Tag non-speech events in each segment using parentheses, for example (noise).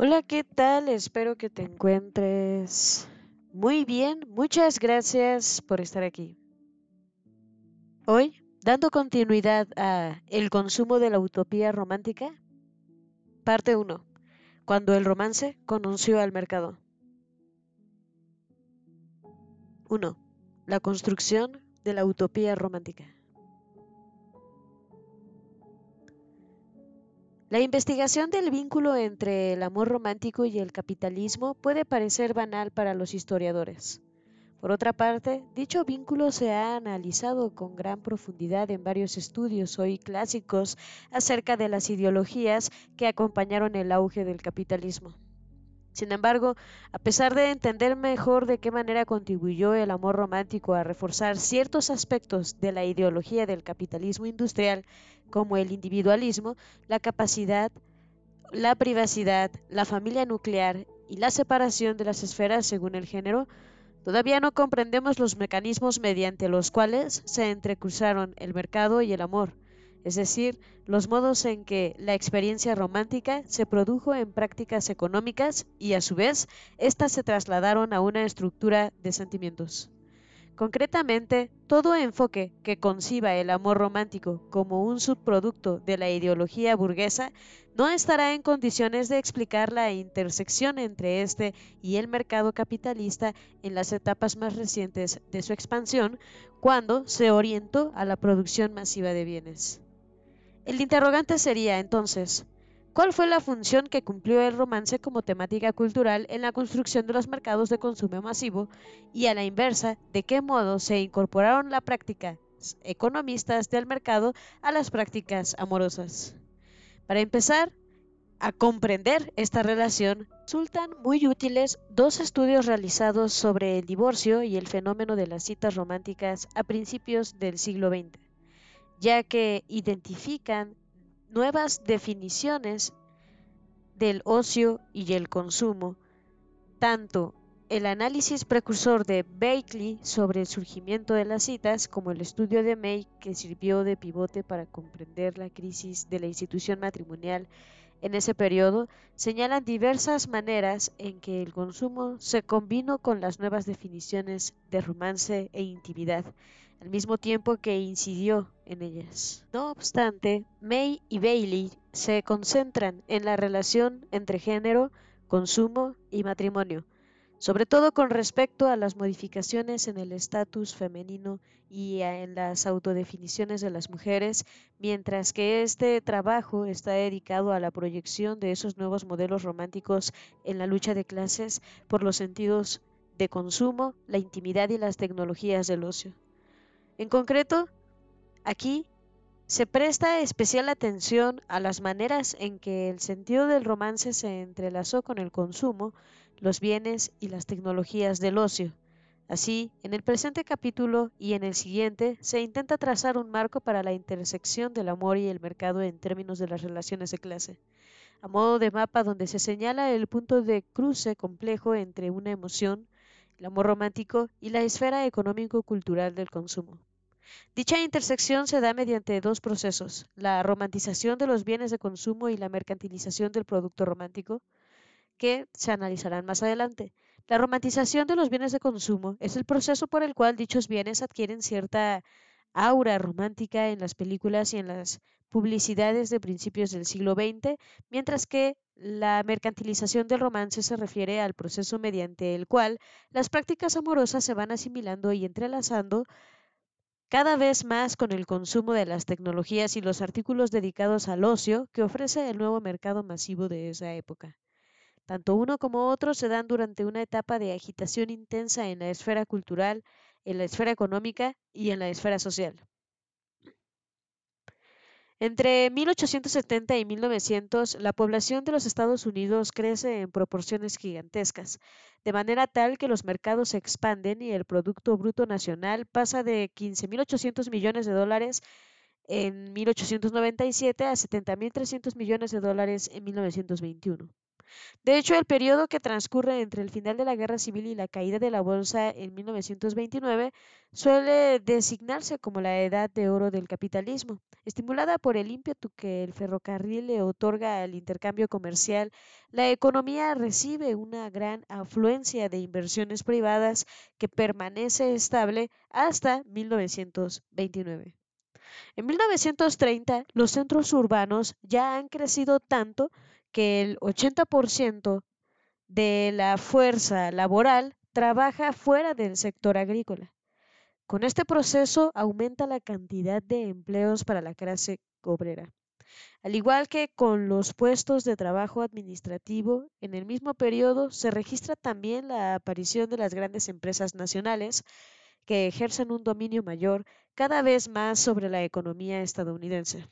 Hola, ¿qué tal? Espero que te encuentres muy bien. Muchas gracias por estar aquí. Hoy, dando continuidad a El consumo de la utopía romántica, parte 1. Cuando el romance conoció al mercado. 1. La construcción de la utopía romántica. La investigación del vínculo entre el amor romántico y el capitalismo puede parecer banal para los historiadores. Por otra parte, dicho vínculo se ha analizado con gran profundidad en varios estudios hoy clásicos acerca de las ideologías que acompañaron el auge del capitalismo. Sin embargo, a pesar de entender mejor de qué manera contribuyó el amor romántico a reforzar ciertos aspectos de la ideología del capitalismo industrial, como el individualismo, la capacidad, la privacidad, la familia nuclear y la separación de las esferas según el género, todavía no comprendemos los mecanismos mediante los cuales se entrecruzaron el mercado y el amor es decir, los modos en que la experiencia romántica se produjo en prácticas económicas y a su vez éstas se trasladaron a una estructura de sentimientos. Concretamente, todo enfoque que conciba el amor romántico como un subproducto de la ideología burguesa no estará en condiciones de explicar la intersección entre este y el mercado capitalista en las etapas más recientes de su expansión, cuando se orientó a la producción masiva de bienes. El interrogante sería entonces, ¿cuál fue la función que cumplió el romance como temática cultural en la construcción de los mercados de consumo masivo y a la inversa, de qué modo se incorporaron las prácticas economistas del mercado a las prácticas amorosas? Para empezar, a comprender esta relación, resultan muy útiles dos estudios realizados sobre el divorcio y el fenómeno de las citas románticas a principios del siglo XX ya que identifican nuevas definiciones del ocio y el consumo, tanto el análisis precursor de Bakley sobre el surgimiento de las citas como el estudio de May que sirvió de pivote para comprender la crisis de la institución matrimonial en ese periodo, señalan diversas maneras en que el consumo se combinó con las nuevas definiciones de romance e intimidad, al mismo tiempo que incidió en ellas. No obstante, May y Bailey se concentran en la relación entre género, consumo y matrimonio, sobre todo con respecto a las modificaciones en el estatus femenino y en las autodefiniciones de las mujeres, mientras que este trabajo está dedicado a la proyección de esos nuevos modelos románticos en la lucha de clases por los sentidos de consumo, la intimidad y las tecnologías del ocio. En concreto, aquí se presta especial atención a las maneras en que el sentido del romance se entrelazó con el consumo, los bienes y las tecnologías del ocio. Así, en el presente capítulo y en el siguiente se intenta trazar un marco para la intersección del amor y el mercado en términos de las relaciones de clase, a modo de mapa donde se señala el punto de cruce complejo entre una emoción, el amor romántico y la esfera económico-cultural del consumo. Dicha intersección se da mediante dos procesos, la romantización de los bienes de consumo y la mercantilización del producto romántico, que se analizarán más adelante. La romantización de los bienes de consumo es el proceso por el cual dichos bienes adquieren cierta aura romántica en las películas y en las publicidades de principios del siglo XX, mientras que la mercantilización del romance se refiere al proceso mediante el cual las prácticas amorosas se van asimilando y entrelazando cada vez más con el consumo de las tecnologías y los artículos dedicados al ocio que ofrece el nuevo mercado masivo de esa época. Tanto uno como otro se dan durante una etapa de agitación intensa en la esfera cultural, en la esfera económica y en la esfera social. Entre 1870 y 1900, la población de los Estados Unidos crece en proporciones gigantescas, de manera tal que los mercados se expanden y el Producto Bruto Nacional pasa de 15.800 millones de dólares en 1897 a 70.300 millones de dólares en 1921. De hecho, el periodo que transcurre entre el final de la Guerra Civil y la caída de la bolsa en 1929 suele designarse como la edad de oro del capitalismo, estimulada por el ímpetu que el ferrocarril le otorga al intercambio comercial. La economía recibe una gran afluencia de inversiones privadas que permanece estable hasta 1929. En 1930, los centros urbanos ya han crecido tanto que el 80% de la fuerza laboral trabaja fuera del sector agrícola. Con este proceso aumenta la cantidad de empleos para la clase obrera. Al igual que con los puestos de trabajo administrativo, en el mismo periodo se registra también la aparición de las grandes empresas nacionales que ejercen un dominio mayor cada vez más sobre la economía estadounidense.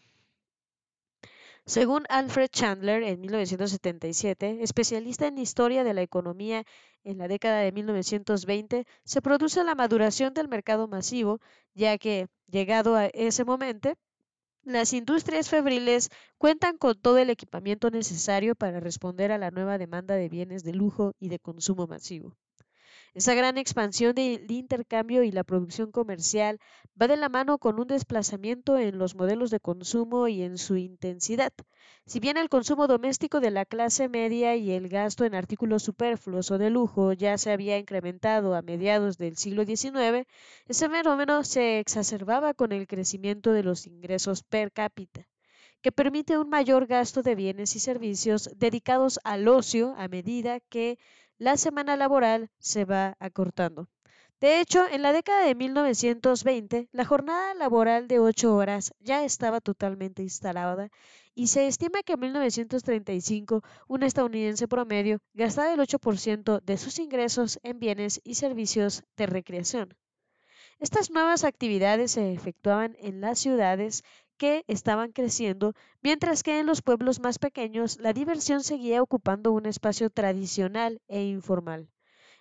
Según Alfred Chandler, en 1977, especialista en historia de la economía en la década de 1920, se produce la maduración del mercado masivo, ya que, llegado a ese momento, las industrias febriles cuentan con todo el equipamiento necesario para responder a la nueva demanda de bienes de lujo y de consumo masivo. Esa gran expansión del intercambio y la producción comercial va de la mano con un desplazamiento en los modelos de consumo y en su intensidad. Si bien el consumo doméstico de la clase media y el gasto en artículos superfluos o de lujo ya se había incrementado a mediados del siglo XIX, ese fenómeno se exacerbaba con el crecimiento de los ingresos per cápita que permite un mayor gasto de bienes y servicios dedicados al ocio a medida que la semana laboral se va acortando. De hecho, en la década de 1920, la jornada laboral de ocho horas ya estaba totalmente instalada y se estima que en 1935 un estadounidense promedio gastaba el 8% de sus ingresos en bienes y servicios de recreación. Estas nuevas actividades se efectuaban en las ciudades que estaban creciendo, mientras que en los pueblos más pequeños la diversión seguía ocupando un espacio tradicional e informal.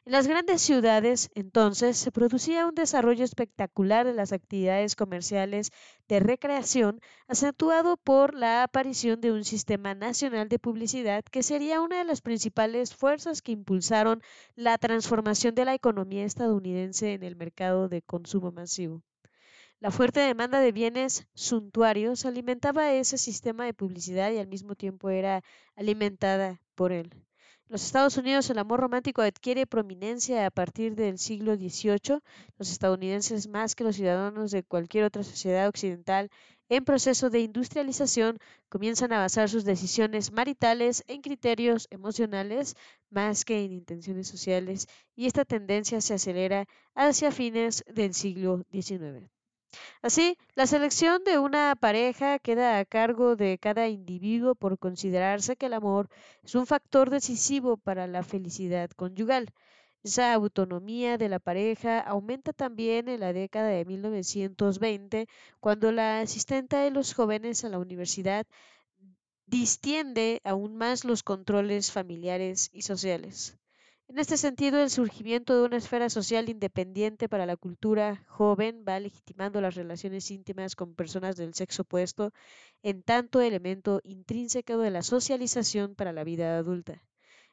En las grandes ciudades, entonces, se producía un desarrollo espectacular de las actividades comerciales de recreación, acentuado por la aparición de un sistema nacional de publicidad que sería una de las principales fuerzas que impulsaron la transformación de la economía estadounidense en el mercado de consumo masivo. La fuerte demanda de bienes suntuarios alimentaba ese sistema de publicidad y al mismo tiempo era alimentada por él. En los Estados Unidos el amor romántico adquiere prominencia a partir del siglo XVIII. Los estadounidenses, más que los ciudadanos de cualquier otra sociedad occidental en proceso de industrialización, comienzan a basar sus decisiones maritales en criterios emocionales más que en intenciones sociales, y esta tendencia se acelera hacia fines del siglo XIX. Así, la selección de una pareja queda a cargo de cada individuo por considerarse que el amor es un factor decisivo para la felicidad conyugal. Esa autonomía de la pareja aumenta también en la década de 1920, cuando la asistenta de los jóvenes a la universidad distiende aún más los controles familiares y sociales. En este sentido, el surgimiento de una esfera social independiente para la cultura joven va legitimando las relaciones íntimas con personas del sexo opuesto en tanto elemento intrínseco de la socialización para la vida adulta.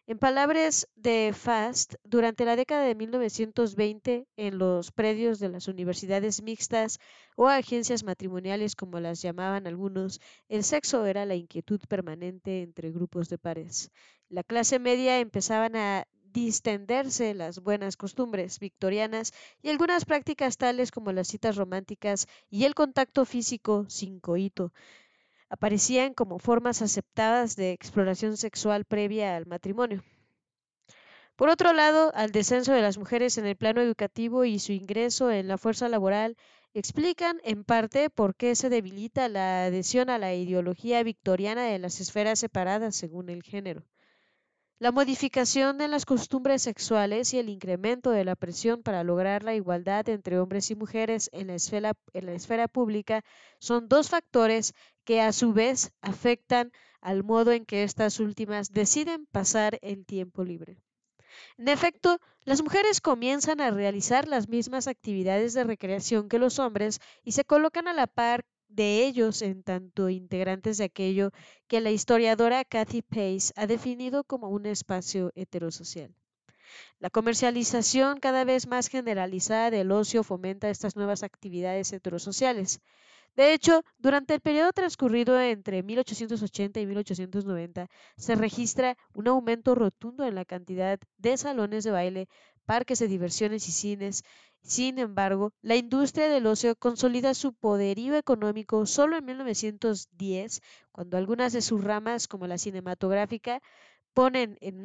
En palabras de Fast, durante la década de 1920, en los predios de las universidades mixtas o agencias matrimoniales, como las llamaban algunos, el sexo era la inquietud permanente entre grupos de pares. La clase media empezaban a distenderse las buenas costumbres victorianas y algunas prácticas tales como las citas románticas y el contacto físico sin coito aparecían como formas aceptadas de exploración sexual previa al matrimonio. Por otro lado, al descenso de las mujeres en el plano educativo y su ingreso en la fuerza laboral explican en parte por qué se debilita la adhesión a la ideología victoriana de las esferas separadas según el género. La modificación de las costumbres sexuales y el incremento de la presión para lograr la igualdad entre hombres y mujeres en la esfera, pública son dos factores que a su vez afectan al modo en que estas últimas deciden pasar el tiempo libre. En efecto, las mujeres comienzan a realizar las mismas actividades de recreación que los hombres y se colocan a la par de ellos en tanto integrantes de aquello que la historiadora Kathy Pace ha definido como un espacio heterosocial. La comercialización cada vez más generalizada del ocio fomenta estas nuevas actividades heterosociales. De hecho, durante el periodo transcurrido entre 1880 y 1890, se registra un aumento rotundo en la cantidad de salones de baile, parques de diversiones y cines. Sin embargo, la industria del ocio consolida su poderío económico solo en 1910, cuando algunas de sus ramas, como la cinematográfica, ponen en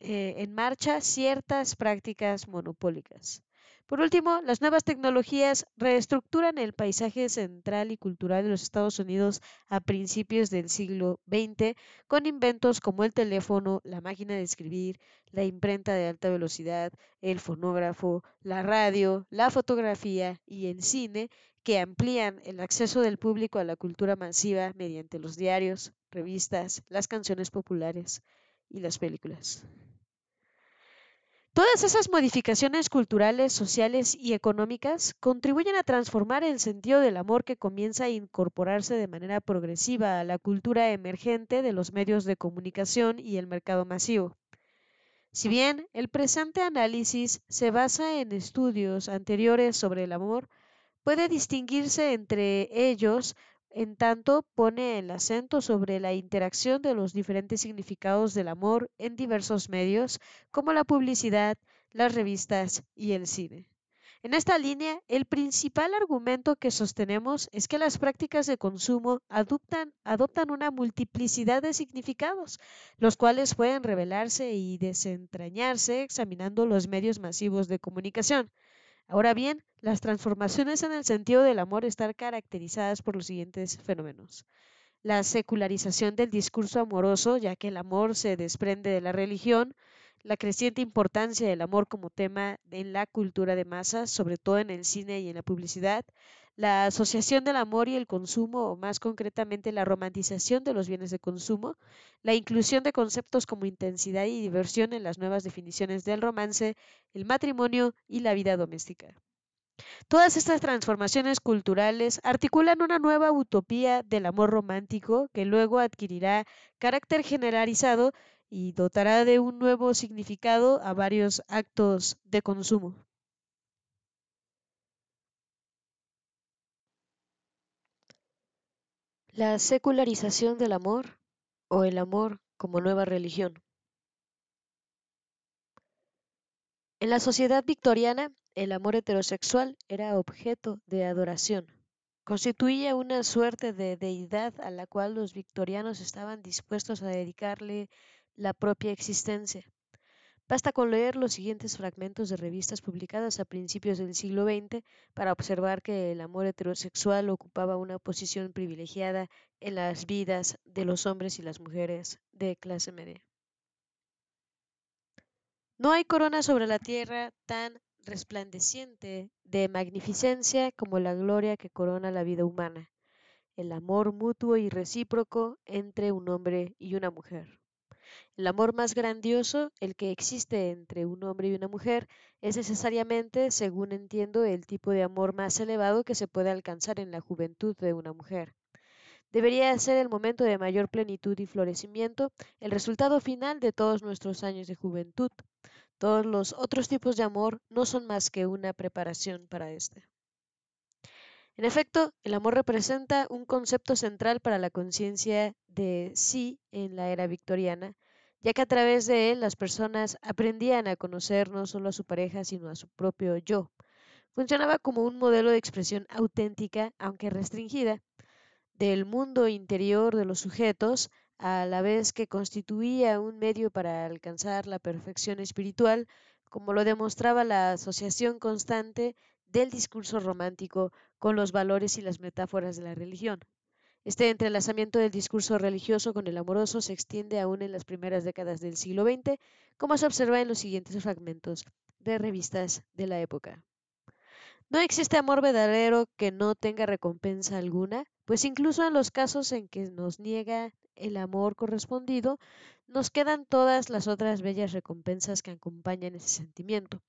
eh, en marcha ciertas prácticas monopólicas. Por último, las nuevas tecnologías reestructuran el paisaje central y cultural de los Estados Unidos a principios del siglo XX con inventos como el teléfono, la máquina de escribir, la imprenta de alta velocidad, el fonógrafo, la radio, la fotografía y el cine que amplían el acceso del público a la cultura masiva mediante los diarios, revistas, las canciones populares y las películas. Todas esas modificaciones culturales, sociales y económicas contribuyen a transformar el sentido del amor que comienza a incorporarse de manera progresiva a la cultura emergente de los medios de comunicación y el mercado masivo. Si bien el presente análisis se basa en estudios anteriores sobre el amor, puede distinguirse entre ellos en tanto pone el acento sobre la interacción de los diferentes significados del amor en diversos medios, como la publicidad, las revistas y el cine. En esta línea, el principal argumento que sostenemos es que las prácticas de consumo adoptan, una multiplicidad de significados, los cuales pueden revelarse y desentrañarse examinando los medios masivos de comunicación. Ahora bien, las transformaciones en el sentido del amor están caracterizadas por los siguientes fenómenos. La secularización del discurso amoroso, ya que el amor se desprende de la religión, la creciente importancia del amor como tema en la cultura de masas, sobre todo en el cine y en la publicidad, la asociación del amor y el consumo, o más concretamente la romantización de los bienes de consumo, la inclusión de conceptos como intensidad y diversión en las nuevas definiciones del romance, el matrimonio y la vida doméstica. Todas estas transformaciones culturales articulan una nueva utopía del amor romántico que luego adquirirá carácter generalizado y dotará de un nuevo significado a varios actos de consumo. La secularización del amor o el amor como nueva religión. En la sociedad victoriana, el amor heterosexual era objeto de adoración. Constituía una suerte de deidad a la cual los victorianos estaban dispuestos a dedicarle la propia existencia. Basta con leer los siguientes fragmentos de revistas publicadas a principios del siglo XX para observar que el amor heterosexual ocupaba una posición privilegiada en las vidas de los hombres y las mujeres de clase media. No hay corona sobre la tierra tan resplandeciente de magnificencia como la gloria que corona la vida humana, el amor mutuo y recíproco entre un hombre y una mujer. El amor más grandioso, el que existe entre un hombre y una mujer, es necesariamente, según entiendo, el tipo de amor más elevado que se puede alcanzar en la juventud de una mujer. Debería ser el momento de mayor plenitud y florecimiento, el resultado final de todos nuestros años de juventud. Todos los otros tipos de amor no son más que una preparación para este. En efecto, el amor representa un concepto central para la conciencia de sí en la era victoriana, ya que a través de él las personas aprendían a conocer no solo a su pareja, sino a su propio yo. Funcionaba como un modelo de expresión auténtica, aunque restringida, del mundo interior de los sujetos, a la vez que constituía un medio para alcanzar la perfección espiritual, como lo demostraba la asociación constante del discurso romántico con los valores y las metáforas de la religión. Este entrelazamiento del discurso religioso con el amoroso se extiende aún en las primeras décadas del siglo XX, como se observa en los siguientes fragmentos de revistas de la época. No existe amor verdadero que no tenga recompensa alguna, pues incluso en los casos en que nos niega el amor correspondido, nos quedan todas las otras bellas recompensas que acompañan ese sentimiento.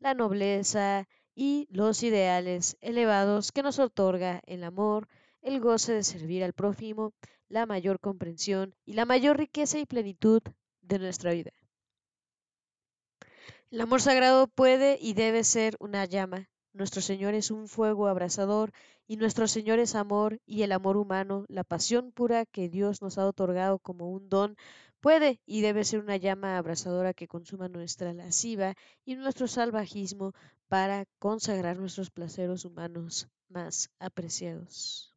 La nobleza y los ideales elevados que nos otorga el amor, el goce de servir al prójimo, la mayor comprensión y la mayor riqueza y plenitud de nuestra vida. El amor sagrado puede y debe ser una llama. Nuestro Señor es un fuego abrasador y nuestro Señor es amor y el amor humano, la pasión pura que Dios nos ha otorgado como un don, puede y debe ser una llama abrasadora que consuma nuestra lasciva y nuestro salvajismo para consagrar nuestros placeres humanos más apreciados.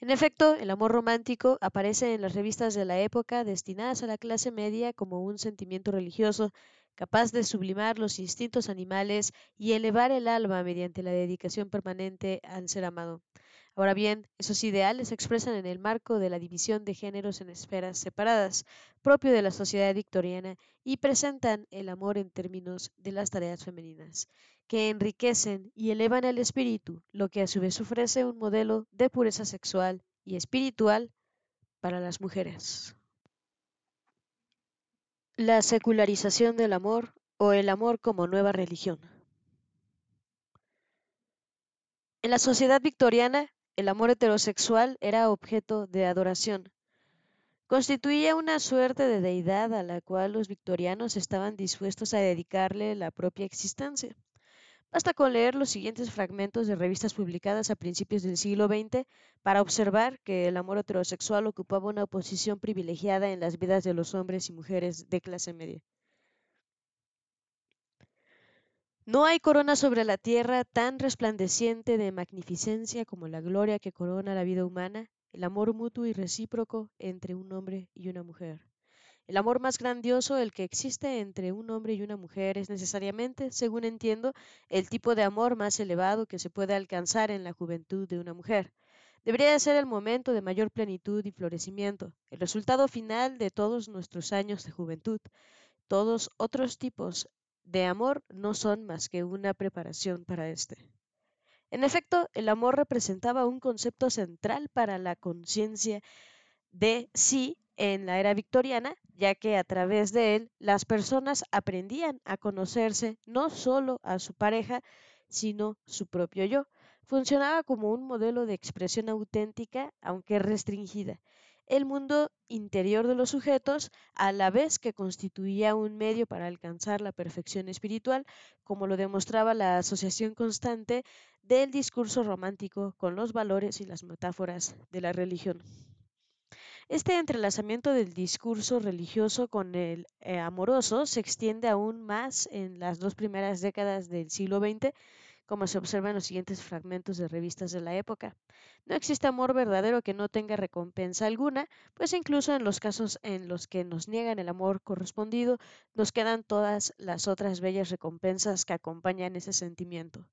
En efecto, el amor romántico aparece en las revistas de la época destinadas a la clase media como un sentimiento religioso capaz de sublimar los instintos animales y elevar el alma mediante la dedicación permanente al ser amado. Ahora bien, esos ideales se expresan en el marco de la división de géneros en esferas separadas, propio de la sociedad victoriana, y presentan el amor en términos de las tareas femeninas, que enriquecen y elevan el espíritu, lo que a su vez ofrece un modelo de pureza sexual y espiritual para las mujeres. La secularización del amor o el amor como nueva religión. En la sociedad victoriana, el amor heterosexual era objeto de adoración. Constituía una suerte de deidad a la cual los victorianos estaban dispuestos a dedicarle la propia existencia. Basta con leer los siguientes fragmentos de revistas publicadas a principios del siglo XX para observar que el amor heterosexual ocupaba una posición privilegiada en las vidas de los hombres y mujeres de clase media. No hay corona sobre la tierra tan resplandeciente de magnificencia como la gloria que corona la vida humana, el amor mutuo y recíproco entre un hombre y una mujer. El amor más grandioso, el que existe entre un hombre y una mujer, es necesariamente, según entiendo, el tipo de amor más elevado que se puede alcanzar en la juventud de una mujer. Debería ser el momento de mayor plenitud y florecimiento, el resultado final de todos nuestros años de juventud. Todos otros tipos de amor no son más que una preparación para este. En efecto, el amor representaba un concepto central para la conciencia de sí en la era victoriana, ya que a través de él las personas aprendían a conocerse no solo a su pareja, sino su propio yo. Funcionaba como un modelo de expresión auténtica, aunque restringida. El mundo interior de los sujetos, a la vez que constituía un medio para alcanzar la perfección espiritual, como lo demostraba la asociación constante del discurso romántico con los valores y las metáforas de la religión. Este entrelazamiento del discurso religioso con el eh, amoroso se extiende aún más en las dos primeras décadas del siglo XX, como se observa en los siguientes fragmentos de revistas de la época. No existe amor verdadero que no tenga recompensa alguna, pues incluso en los casos en los que nos niegan el amor correspondido, nos quedan todas las otras bellas recompensas que acompañan ese sentimiento.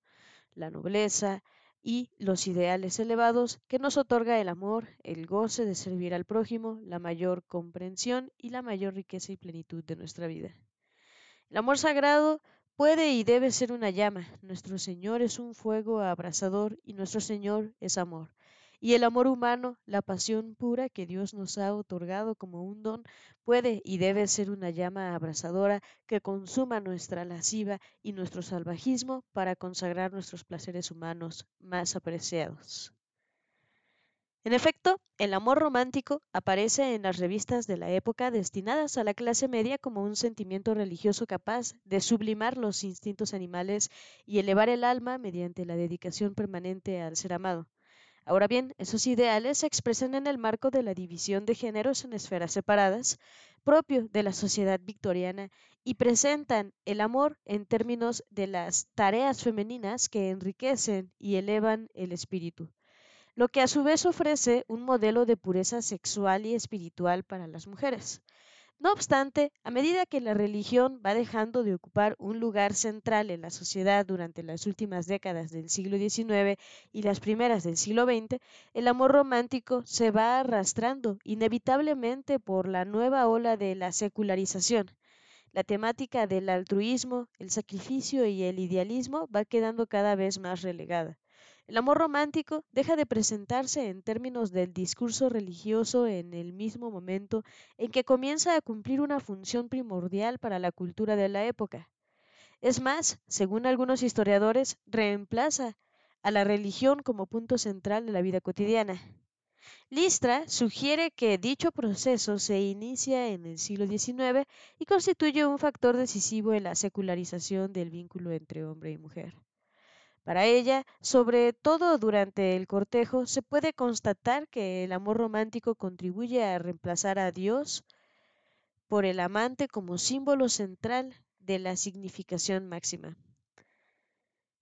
La nobleza, y los ideales elevados que nos otorga el amor, el goce de servir al prójimo, la mayor comprensión y la mayor riqueza y plenitud de nuestra vida. El amor sagrado puede y debe ser una llama. Nuestro Señor es un fuego abrasador y nuestro Señor es amor y el amor humano, la pasión pura que Dios nos ha otorgado como un don, puede y debe ser una llama abrasadora que consuma nuestra lasciva y nuestro salvajismo para consagrar nuestros placeres humanos más apreciados. En efecto, el amor romántico aparece en las revistas de la época destinadas a la clase media como un sentimiento religioso capaz de sublimar los instintos animales y elevar el alma mediante la dedicación permanente al ser amado. Ahora bien, esos ideales se expresan en el marco de la división de géneros en esferas separadas, propio de la sociedad victoriana, y presentan el amor en términos de las tareas femeninas que enriquecen y elevan el espíritu, lo que a su vez ofrece un modelo de pureza sexual y espiritual para las mujeres. No obstante, a medida que la religión va dejando de ocupar un lugar central en la sociedad durante las últimas décadas del siglo XIX y las primeras del siglo XX, el amor romántico se va arrastrando inevitablemente por la nueva ola de la secularización. La temática del altruismo, el sacrificio y el idealismo va quedando cada vez más relegada. El amor romántico deja de presentarse en términos del discurso religioso en el mismo momento en que comienza a cumplir una función primordial para la cultura de la época. Es más, según algunos historiadores, reemplaza a la religión como punto central de la vida cotidiana. Listra sugiere que dicho proceso se inicia en el siglo XIX y constituye un factor decisivo en la secularización del vínculo entre hombre y mujer. Para ella, sobre todo durante el cortejo, se puede constatar que el amor romántico contribuye a reemplazar a Dios por el amante como símbolo central de la significación máxima.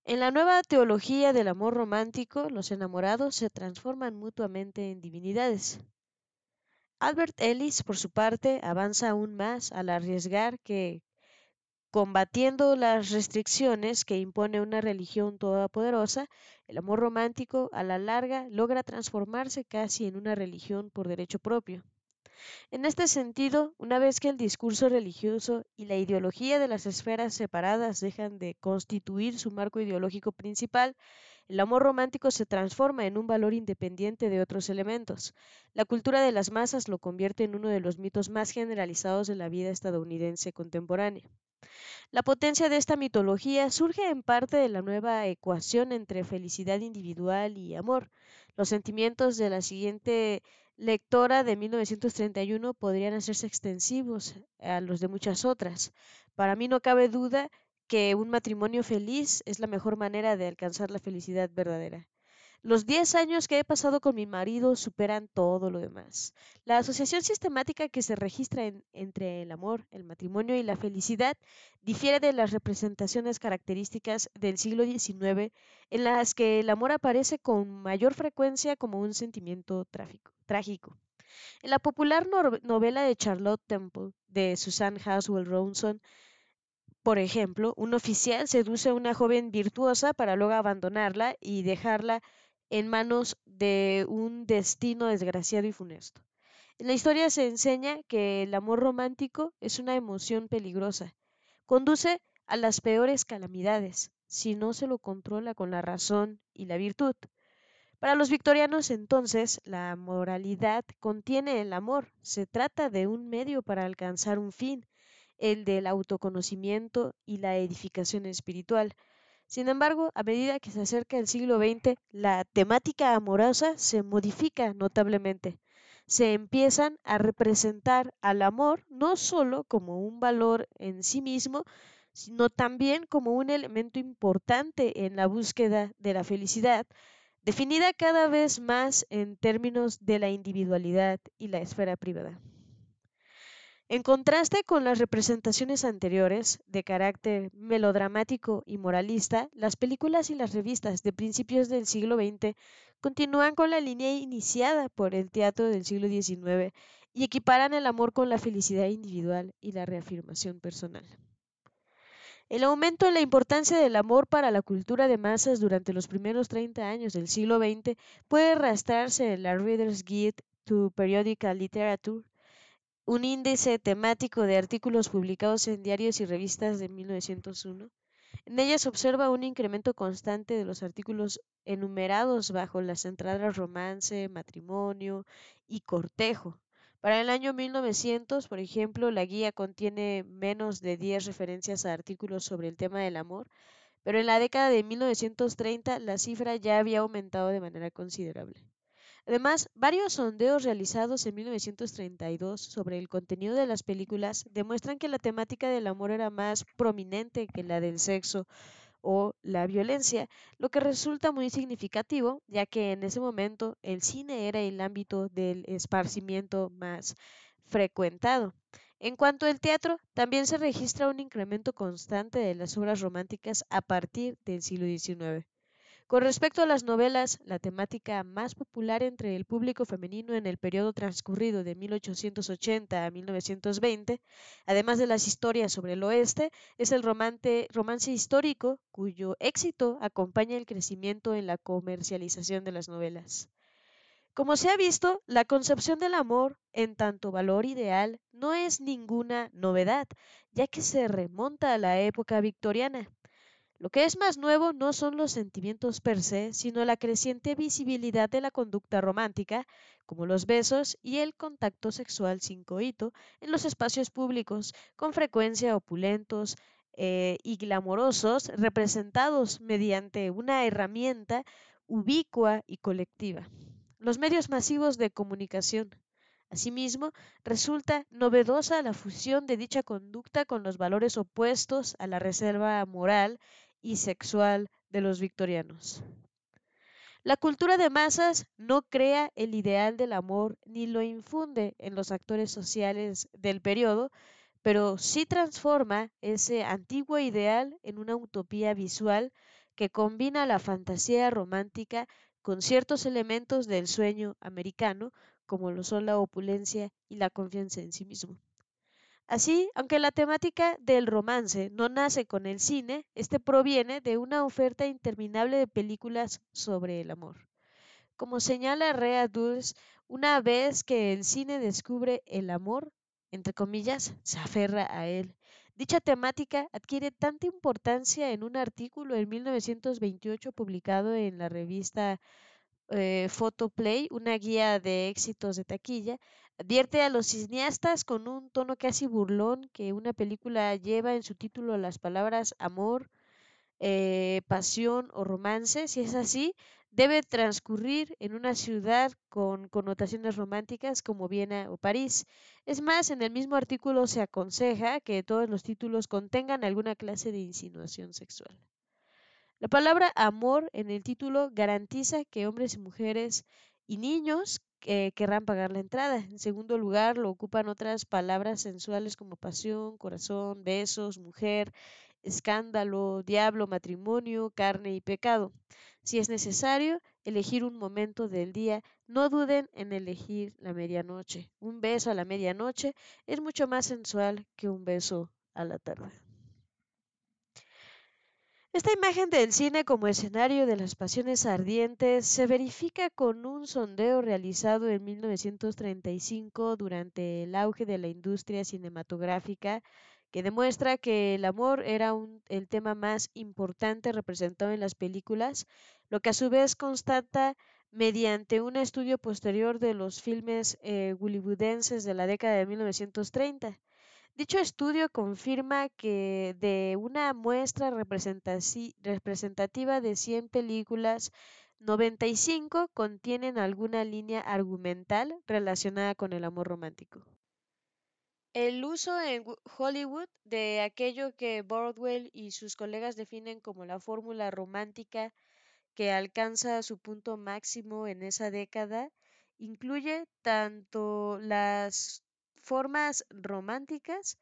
En la nueva teología del amor romántico, los enamorados se transforman mutuamente en divinidades. Albert Ellis, por su parte, avanza aún más al arriesgar que, combatiendo las restricciones que impone una religión todopoderosa, el amor romántico a la larga logra transformarse casi en una religión por derecho propio. En este sentido, una vez que el discurso religioso y la ideología de las esferas separadas dejan de constituir su marco ideológico principal, el amor romántico se transforma en un valor independiente de otros elementos. La cultura de las masas lo convierte en uno de los mitos más generalizados de la vida estadounidense contemporánea. La potencia de esta mitología surge en parte de la nueva ecuación entre felicidad individual y amor. Los sentimientos de la siguiente lectora de 1931 podrían hacerse extensivos a los de muchas otras. Para mí no cabe duda que un matrimonio feliz es la mejor manera de alcanzar la felicidad verdadera. Los 10 años que he pasado con mi marido superan todo lo demás. La asociación sistemática que se registra entre el amor, el matrimonio y la felicidad difiere de las representaciones características del siglo XIX en las que el amor aparece con mayor frecuencia como un sentimiento trágico. En la popular novela de Charlotte Temple de Susan Haswell Ronson, por ejemplo, un oficial seduce a una joven virtuosa para luego abandonarla y dejarla en manos de un destino desgraciado y funesto. En la historia se enseña que el amor romántico es una emoción peligrosa. Conduce a las peores calamidades si no se lo controla con la razón y la virtud. Para los victorianos entonces, la moralidad contiene el amor. Se trata de un medio para alcanzar un fin, el del autoconocimiento y la edificación espiritual. Sin embargo, a medida que se acerca el siglo XX, la temática amorosa se modifica notablemente. Se empiezan a representar al amor no solo como un valor en sí mismo, sino también como un elemento importante en la búsqueda de la felicidad, definida cada vez más en términos de la individualidad y la esfera privada. En contraste con las representaciones anteriores, de carácter melodramático y moralista, las películas y las revistas de principios del siglo XX continúan con la línea iniciada por el teatro del siglo XIX y equiparan el amor con la felicidad individual y la reafirmación personal. El aumento en la importancia del amor para la cultura de masas durante los primeros 30 años del siglo XX puede arrastrarse en la Reader's Guide to Periodical Literature un índice temático de artículos publicados en diarios y revistas de 1901. En ella se observa un incremento constante de los artículos enumerados bajo las entradas romance, matrimonio y cortejo. Para el año 1900, por ejemplo, la guía contiene menos de 10 referencias a artículos sobre el tema del amor, pero en la década de 1930 la cifra ya había aumentado de manera considerable. Además, varios sondeos realizados en 1932 sobre el contenido de las películas demuestran que la temática del amor era más prominente que la del sexo o la violencia, lo que resulta muy significativo, ya que en ese momento el cine era el ámbito del esparcimiento más frecuentado. En cuanto al teatro, también se registra un incremento constante de las obras románticas a partir del siglo XIX. Con respecto a las novelas, la temática más popular entre el público femenino en el periodo transcurrido de 1880 a 1920, además de las historias sobre el oeste, es el romance, romance histórico, cuyo éxito acompaña el crecimiento en la comercialización de las novelas. Como se ha visto, la concepción del amor en tanto valor ideal no es ninguna novedad, ya que se remonta a la época victoriana. Lo que es más nuevo no son los sentimientos per se, sino la creciente visibilidad de la conducta romántica, como los besos y el contacto sexual sin coito en los espacios públicos, con frecuencia opulentos, eh, y glamorosos representados mediante una herramienta ubicua y colectiva. Los medios masivos de comunicación. Asimismo, resulta novedosa la fusión de dicha conducta con los valores opuestos a la reserva moral y sexual de los victorianos. La cultura de masas no crea el ideal del amor ni lo infunde en los actores sociales del periodo, pero sí transforma ese antiguo ideal en una utopía visual que combina la fantasía romántica con ciertos elementos del sueño americano, como lo son la opulencia y la confianza en sí mismo. Así, aunque la temática del romance no nace con el cine, este proviene de una oferta interminable de películas sobre el amor. Como señala Rea Dulles, una vez que el cine descubre el amor, entre comillas, se aferra a él. Dicha temática adquiere tanta importancia en un artículo en 1928 publicado en la revista eh, Photoplay, una guía de éxitos de taquilla, advierte a los cineastas con un tono casi burlón que una película lleva en su título las palabras amor, eh, pasión o romance. Si es así, debe transcurrir en una ciudad con connotaciones románticas como Viena o París. Es más, en el mismo artículo se aconseja que todos los títulos contengan alguna clase de insinuación sexual. La palabra amor en el título garantiza que hombres y mujeres y niños eh, querrán pagar la entrada. En segundo lugar, lo ocupan otras palabras sensuales como pasión, corazón, besos, mujer, escándalo, diablo, matrimonio, carne y pecado. Si es necesario elegir un momento del día, no duden en elegir la medianoche. Un beso a la medianoche es mucho más sensual que un beso a la tarde. Esta imagen del cine como escenario de las pasiones ardientes se verifica con un sondeo realizado en 1935 durante el auge de la industria cinematográfica que demuestra que el amor era el tema más importante representado en las películas, lo que a su vez constata mediante un estudio posterior de los filmes eh, hollywoodenses de la década de 1930. Dicho estudio confirma que de una muestra representativa de 100 películas, 95 contienen alguna línea argumental relacionada con el amor romántico. El uso en Hollywood de aquello que Broadwell y sus colegas definen como la fórmula romántica que alcanza su punto máximo en esa década incluye tanto las formas románticas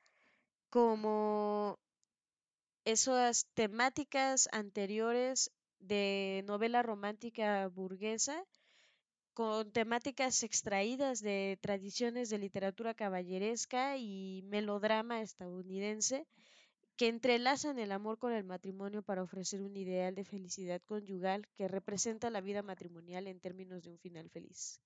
como esas temáticas anteriores de novela romántica burguesa con temáticas extraídas de tradiciones de literatura caballeresca y melodrama estadounidense que entrelazan el amor con el matrimonio para ofrecer un ideal de felicidad conyugal que representa la vida matrimonial en términos de un final feliz.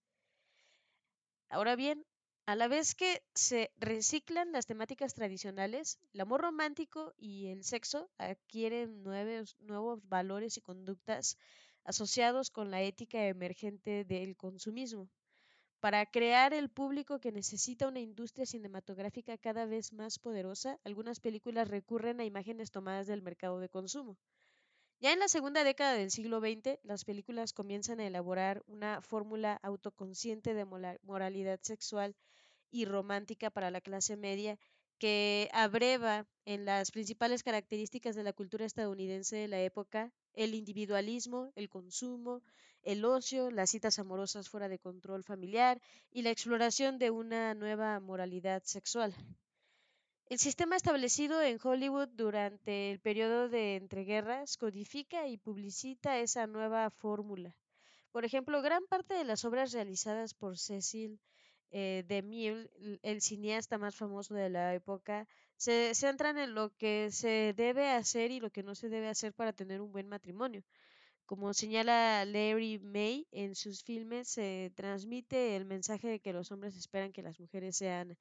Ahora bien, a la vez que se reciclan las temáticas tradicionales, el amor romántico y el sexo adquieren nuevos, nuevos valores y conductas asociados con la ética emergente del consumismo. Para crear el público que necesita una industria cinematográfica cada vez más poderosa, algunas películas recurren a imágenes tomadas del mercado de consumo. Ya en la segunda década del siglo XX, las películas comienzan a elaborar una fórmula autoconsciente de moralidad sexual y romántica para la clase media que abreva en las principales características de la cultura estadounidense de la época el individualismo, el consumo, el ocio, las citas amorosas fuera de control familiar y la exploración de una nueva moralidad sexual. El sistema establecido en Hollywood durante el periodo de entreguerras codifica y publicita esa nueva fórmula. Por ejemplo, gran parte de las obras realizadas por Cecil eh, DeMille, el cineasta más famoso de la época, se centran en lo que se debe hacer y lo que no se debe hacer para tener un buen matrimonio. Como señala Larry May en sus filmes, se transmite el mensaje de que los hombres esperan que las mujeres sean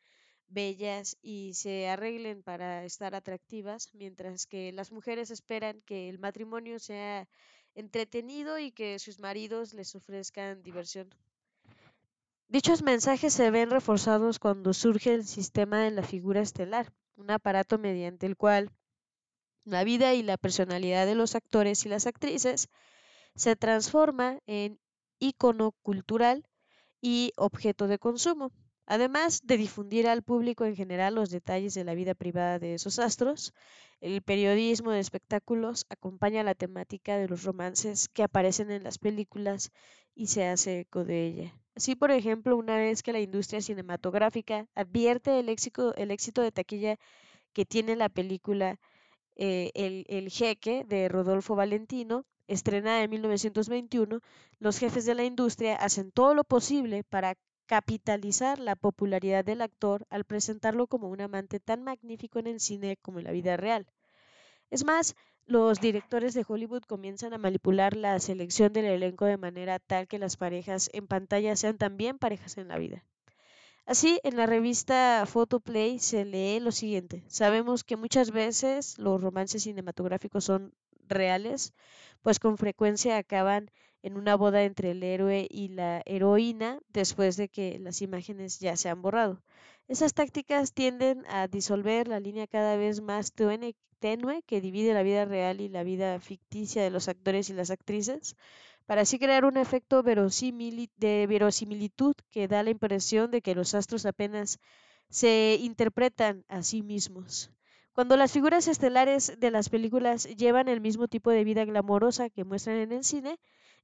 bellas y se arreglen para estar atractivas, mientras que las mujeres esperan que el matrimonio sea entretenido y que sus maridos les ofrezcan diversión. Dichos mensajes se ven reforzados cuando surge el sistema en la figura estelar, un aparato mediante el cual La vida y la personalidad de los actores y las actrices se transforma en ícono cultural y objeto de consumo. Además de difundir al público en general los detalles de la vida privada de esos astros, el periodismo de espectáculos acompaña la temática de los romances que aparecen en las películas y se hace eco de ella. Así, por ejemplo, una vez que la industria cinematográfica advierte el éxito, el éxito de taquilla que tiene la película eh, el, el Jeque de Rodolfo Valentino, estrenada en 1921, los jefes de la industria hacen todo lo posible para capitalizar la popularidad del actor al presentarlo como un amante tan magnífico en el cine como en la vida real. Es más, los directores de Hollywood comienzan a manipular la selección del elenco de manera tal que las parejas en pantalla sean también parejas en la vida. Así, en la revista Photoplay se lee lo siguiente. Sabemos que muchas veces los romances cinematográficos son reales, pues con frecuencia acaban en una boda entre el héroe y la heroína después de que las imágenes ya se han borrado. Esas tácticas tienden a disolver la línea cada vez más tenue que divide la vida real y la vida ficticia de los actores y las actrices, para así crear un efecto de verosimilitud que da la impresión de que los astros apenas se interpretan a sí mismos. Cuando las figuras estelares de las películas llevan el mismo tipo de vida glamorosa que muestran en el cine,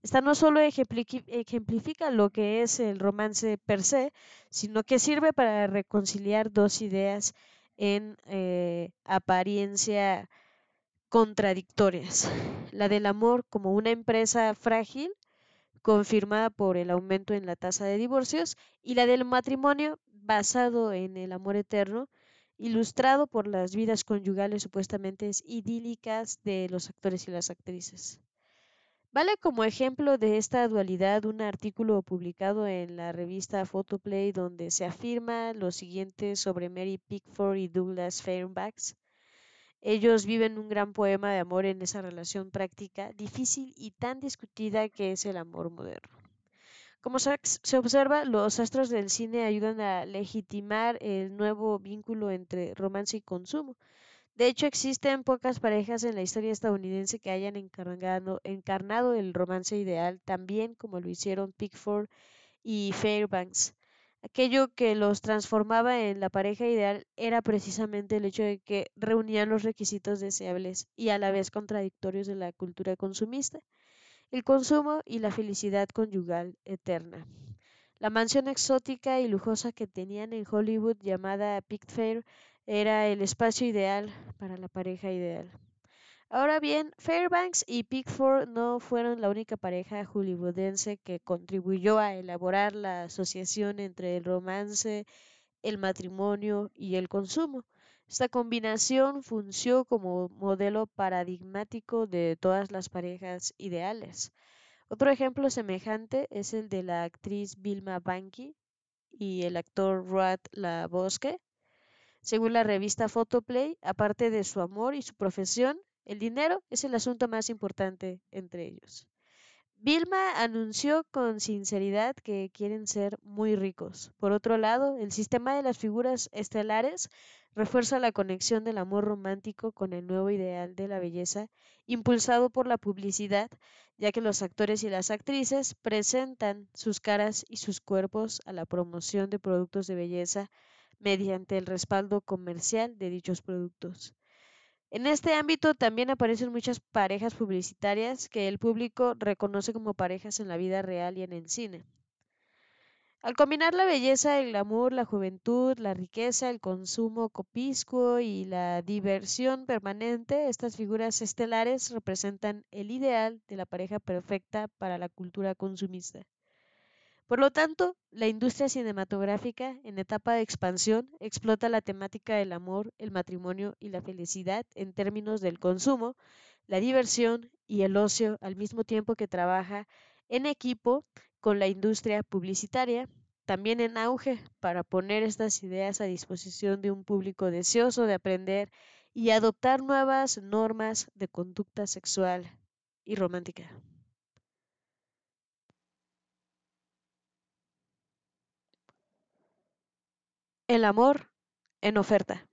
esta no solo ejemplifica lo que es el romance per se, sino que sirve para reconciliar dos ideas en eh, apariencia contradictorias. La del amor como una empresa frágil, confirmada por el aumento en la tasa de divorcios, y la del matrimonio basado en el amor eterno, ilustrado por las vidas conyugales supuestamente idílicas de los actores y las actrices. Vale como ejemplo de esta dualidad un artículo publicado en la revista Photoplay donde se afirma lo siguiente sobre Mary Pickford y Douglas Fairbanks. Ellos viven un gran poema de amor en esa relación práctica, difícil y tan discutida que es el amor moderno. Como se observa, los astros del cine ayudan a legitimar el nuevo vínculo entre romance y consumo, de hecho, existen pocas parejas en la historia estadounidense que hayan encarnado, el romance ideal tan bien como lo hicieron Pickford y Fairbanks. Aquello que los transformaba en la pareja ideal era precisamente el hecho de que reunían los requisitos deseables y a la vez contradictorios de la cultura consumista, el consumo y la felicidad conyugal eterna. La mansión exótica y lujosa que tenían en Hollywood llamada Pickfair era el espacio ideal para la pareja ideal. Ahora bien, Fairbanks y Pickford no fueron la única pareja hollywoodense que contribuyó a elaborar la asociación entre el romance, el matrimonio y el consumo. Esta combinación funcionó como modelo paradigmático de todas las parejas ideales. Otro ejemplo semejante es el de la actriz Vilma Banky y el actor Rod LaBosque, según la revista Photoplay, aparte de su amor y su profesión, el dinero es el asunto más importante entre ellos. Vilma anunció con sinceridad que quieren ser muy ricos. Por otro lado, el sistema de las figuras estelares refuerza la conexión del amor romántico con el nuevo ideal de la belleza, impulsado por la publicidad, ya que los actores y las actrices presentan sus caras y sus cuerpos a la promoción de productos de belleza mediante el respaldo comercial de dichos productos. En este ámbito también aparecen muchas parejas publicitarias que el público reconoce como parejas en la vida real y en el cine. Al combinar la belleza, el glamour, la juventud, la riqueza, el consumo copiscuo y la diversión permanente, estas figuras estelares representan el ideal de la pareja perfecta para la cultura consumista. Por lo tanto, la industria cinematográfica, en etapa de expansión, explota la temática del amor, el matrimonio y la felicidad en términos del consumo, la diversión y el ocio, al mismo tiempo que trabaja en equipo con la industria publicitaria, también en auge, para poner estas ideas a disposición de un público deseoso de aprender y adoptar nuevas normas de conducta sexual y romántica. El amor en oferta.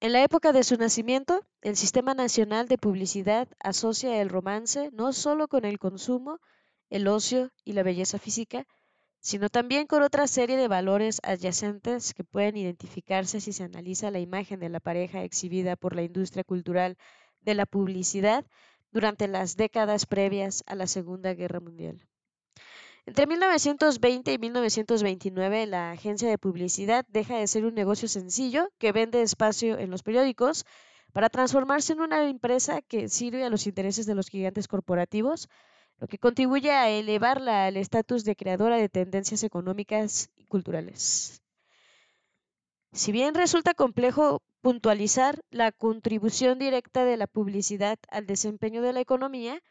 En la época de su nacimiento, el Sistema Nacional de Publicidad asocia el romance no solo con el consumo, el ocio y la belleza física, sino también con otra serie de valores adyacentes que pueden identificarse si se analiza la imagen de la pareja exhibida por la industria cultural de la publicidad durante las décadas previas a la Segunda Guerra Mundial. Entre 1920 y 1929, la agencia de publicidad deja de ser un negocio sencillo que vende espacio en los periódicos para transformarse en una empresa que sirve a los intereses de los gigantes corporativos, lo que contribuye a elevarla al estatus de creadora de tendencias económicas y culturales. Si bien resulta complejo puntualizar la contribución directa de la publicidad al desempeño de la economía,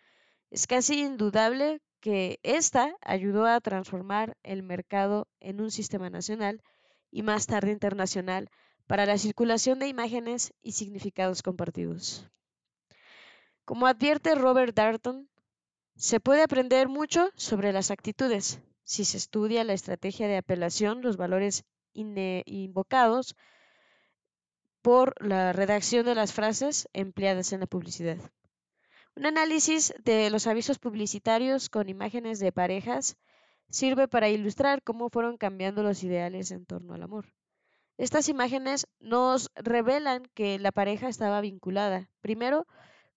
es casi indudable que ésta ayudó a transformar el mercado en un sistema nacional y más tarde internacional para la circulación de imágenes y significados compartidos. Como advierte Robert Darton, se puede aprender mucho sobre las actitudes si se estudia la estrategia de apelación, los valores invocados por la redacción de las frases empleadas en la publicidad. Un análisis de los avisos publicitarios con imágenes de parejas sirve para ilustrar cómo fueron cambiando los ideales en torno al amor. Estas imágenes nos revelan que la pareja estaba vinculada, primero,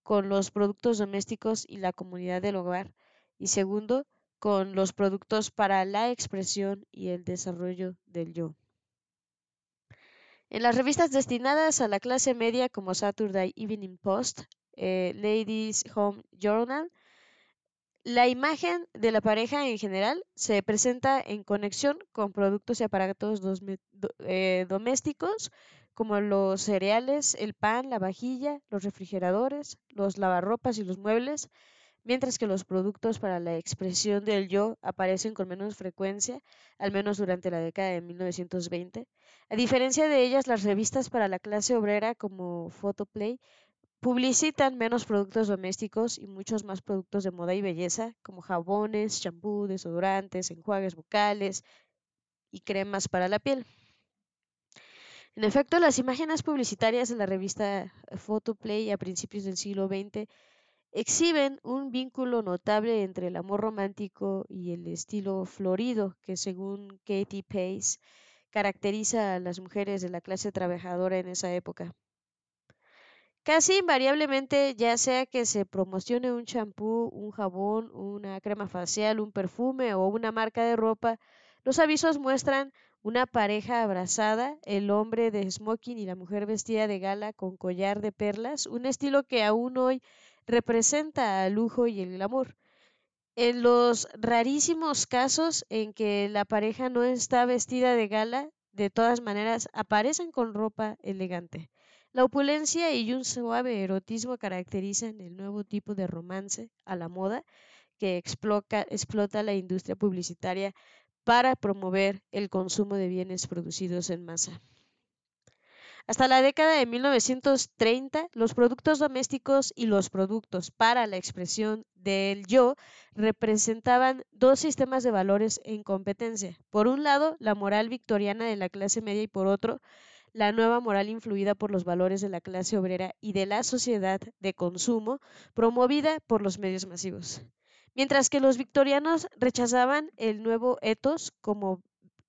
con los productos domésticos y la comunidad del hogar, y segundo, con los productos para la expresión y el desarrollo del yo. En las revistas destinadas a la clase media como Saturday Evening Post, eh, Ladies Home Journal, la imagen de la pareja en general se presenta en conexión con productos y aparatos eh, domésticos como los cereales, el pan, la vajilla, los refrigeradores, los lavarropas y los muebles, mientras que los productos para la expresión del yo aparecen con menos frecuencia, al menos durante la década de 1920. A diferencia de ellas, las revistas para la clase obrera como Photoplay Publicitan menos productos domésticos y muchos más productos de moda y belleza, como jabones, champú, desodorantes, enjuagues bucales y cremas para la piel. En efecto, las imágenes publicitarias de la revista Photoplay a principios del siglo XX exhiben un vínculo notable entre el amor romántico y el estilo florido que, según Katie Pace, caracteriza a las mujeres de la clase trabajadora en esa época. Casi invariablemente, ya sea que se promocione un champú, un jabón, una crema facial, un perfume o una marca de ropa, los avisos muestran una pareja abrazada, el hombre de smoking y la mujer vestida de gala con collar de perlas, un estilo que aún hoy representa el lujo y el glamour. En los rarísimos casos en que la pareja no está vestida de gala, de todas maneras aparecen con ropa elegante. La opulencia y un suave erotismo caracterizan el nuevo tipo de romance a la moda que explota, la industria publicitaria para promover el consumo de bienes producidos en masa. Hasta la década de 1930, los productos domésticos y los productos para la expresión del yo representaban dos sistemas de valores en competencia. Por un lado, la moral victoriana de la clase media y por otro, la nueva moral influida por los valores de la clase obrera y de la sociedad de consumo promovida por los medios masivos. Mientras que los victorianos rechazaban el nuevo etos como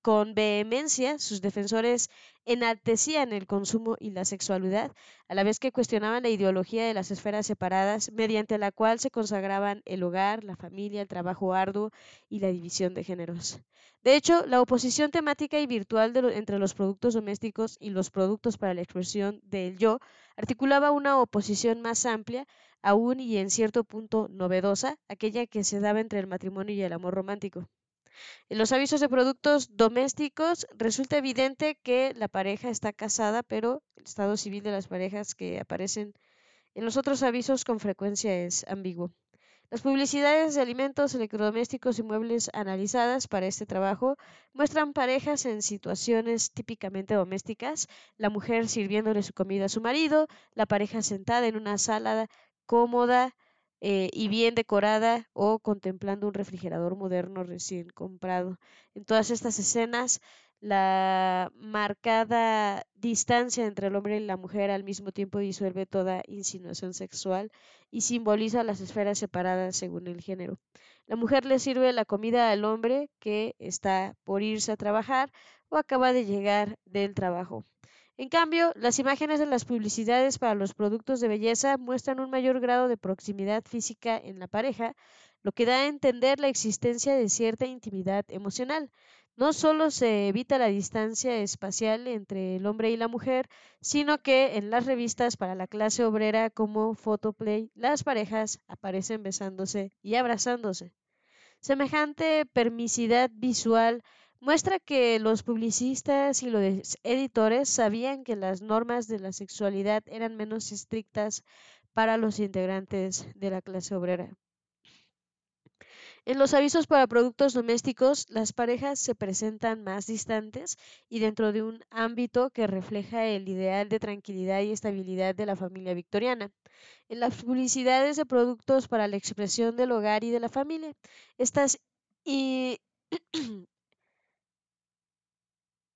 con vehemencia, sus defensores enaltecían el consumo y la sexualidad, a la vez que cuestionaban la ideología de las esferas separadas, mediante la cual se consagraban el hogar, la familia, el trabajo arduo y la división de géneros. De hecho, la oposición temática y virtual entre los productos domésticos y los productos para la expresión del yo articulaba una oposición más amplia, aún y en cierto punto novedosa, aquella que se daba entre el matrimonio y el amor romántico. En los avisos de productos domésticos resulta evidente que la pareja está casada, pero el estado civil de las parejas que aparecen en los otros avisos con frecuencia es ambiguo. Las publicidades de alimentos, electrodomésticos y muebles analizadas para este trabajo muestran parejas en situaciones típicamente domésticas, la mujer sirviéndole su comida a su marido, la pareja sentada en una sala cómoda, eh, y bien decorada o contemplando un refrigerador moderno recién comprado. En todas estas escenas, La marcada distancia entre el hombre y la mujer al mismo tiempo disuelve toda insinuación sexual y simboliza las esferas separadas según el género. La mujer le sirve la comida al hombre que está por irse a trabajar o acaba de llegar del trabajo. En cambio, las imágenes de las publicidades para los productos de belleza muestran un mayor grado de proximidad física en la pareja, lo que da a entender la existencia de cierta intimidad emocional. No solo se evita la distancia espacial entre el hombre y la mujer, sino que en las revistas para la clase obrera como Photoplay, las parejas aparecen besándose y abrazándose. Semejante permisidad visual muestra que los publicistas y los editores sabían que las normas de la sexualidad eran menos estrictas para los integrantes de la clase obrera. En los avisos para productos domésticos, las parejas se presentan más distantes y dentro de un ámbito que refleja el ideal de tranquilidad y estabilidad de la familia victoriana. En las publicidades de productos para la expresión del hogar y de la familia, estas y (clears throat)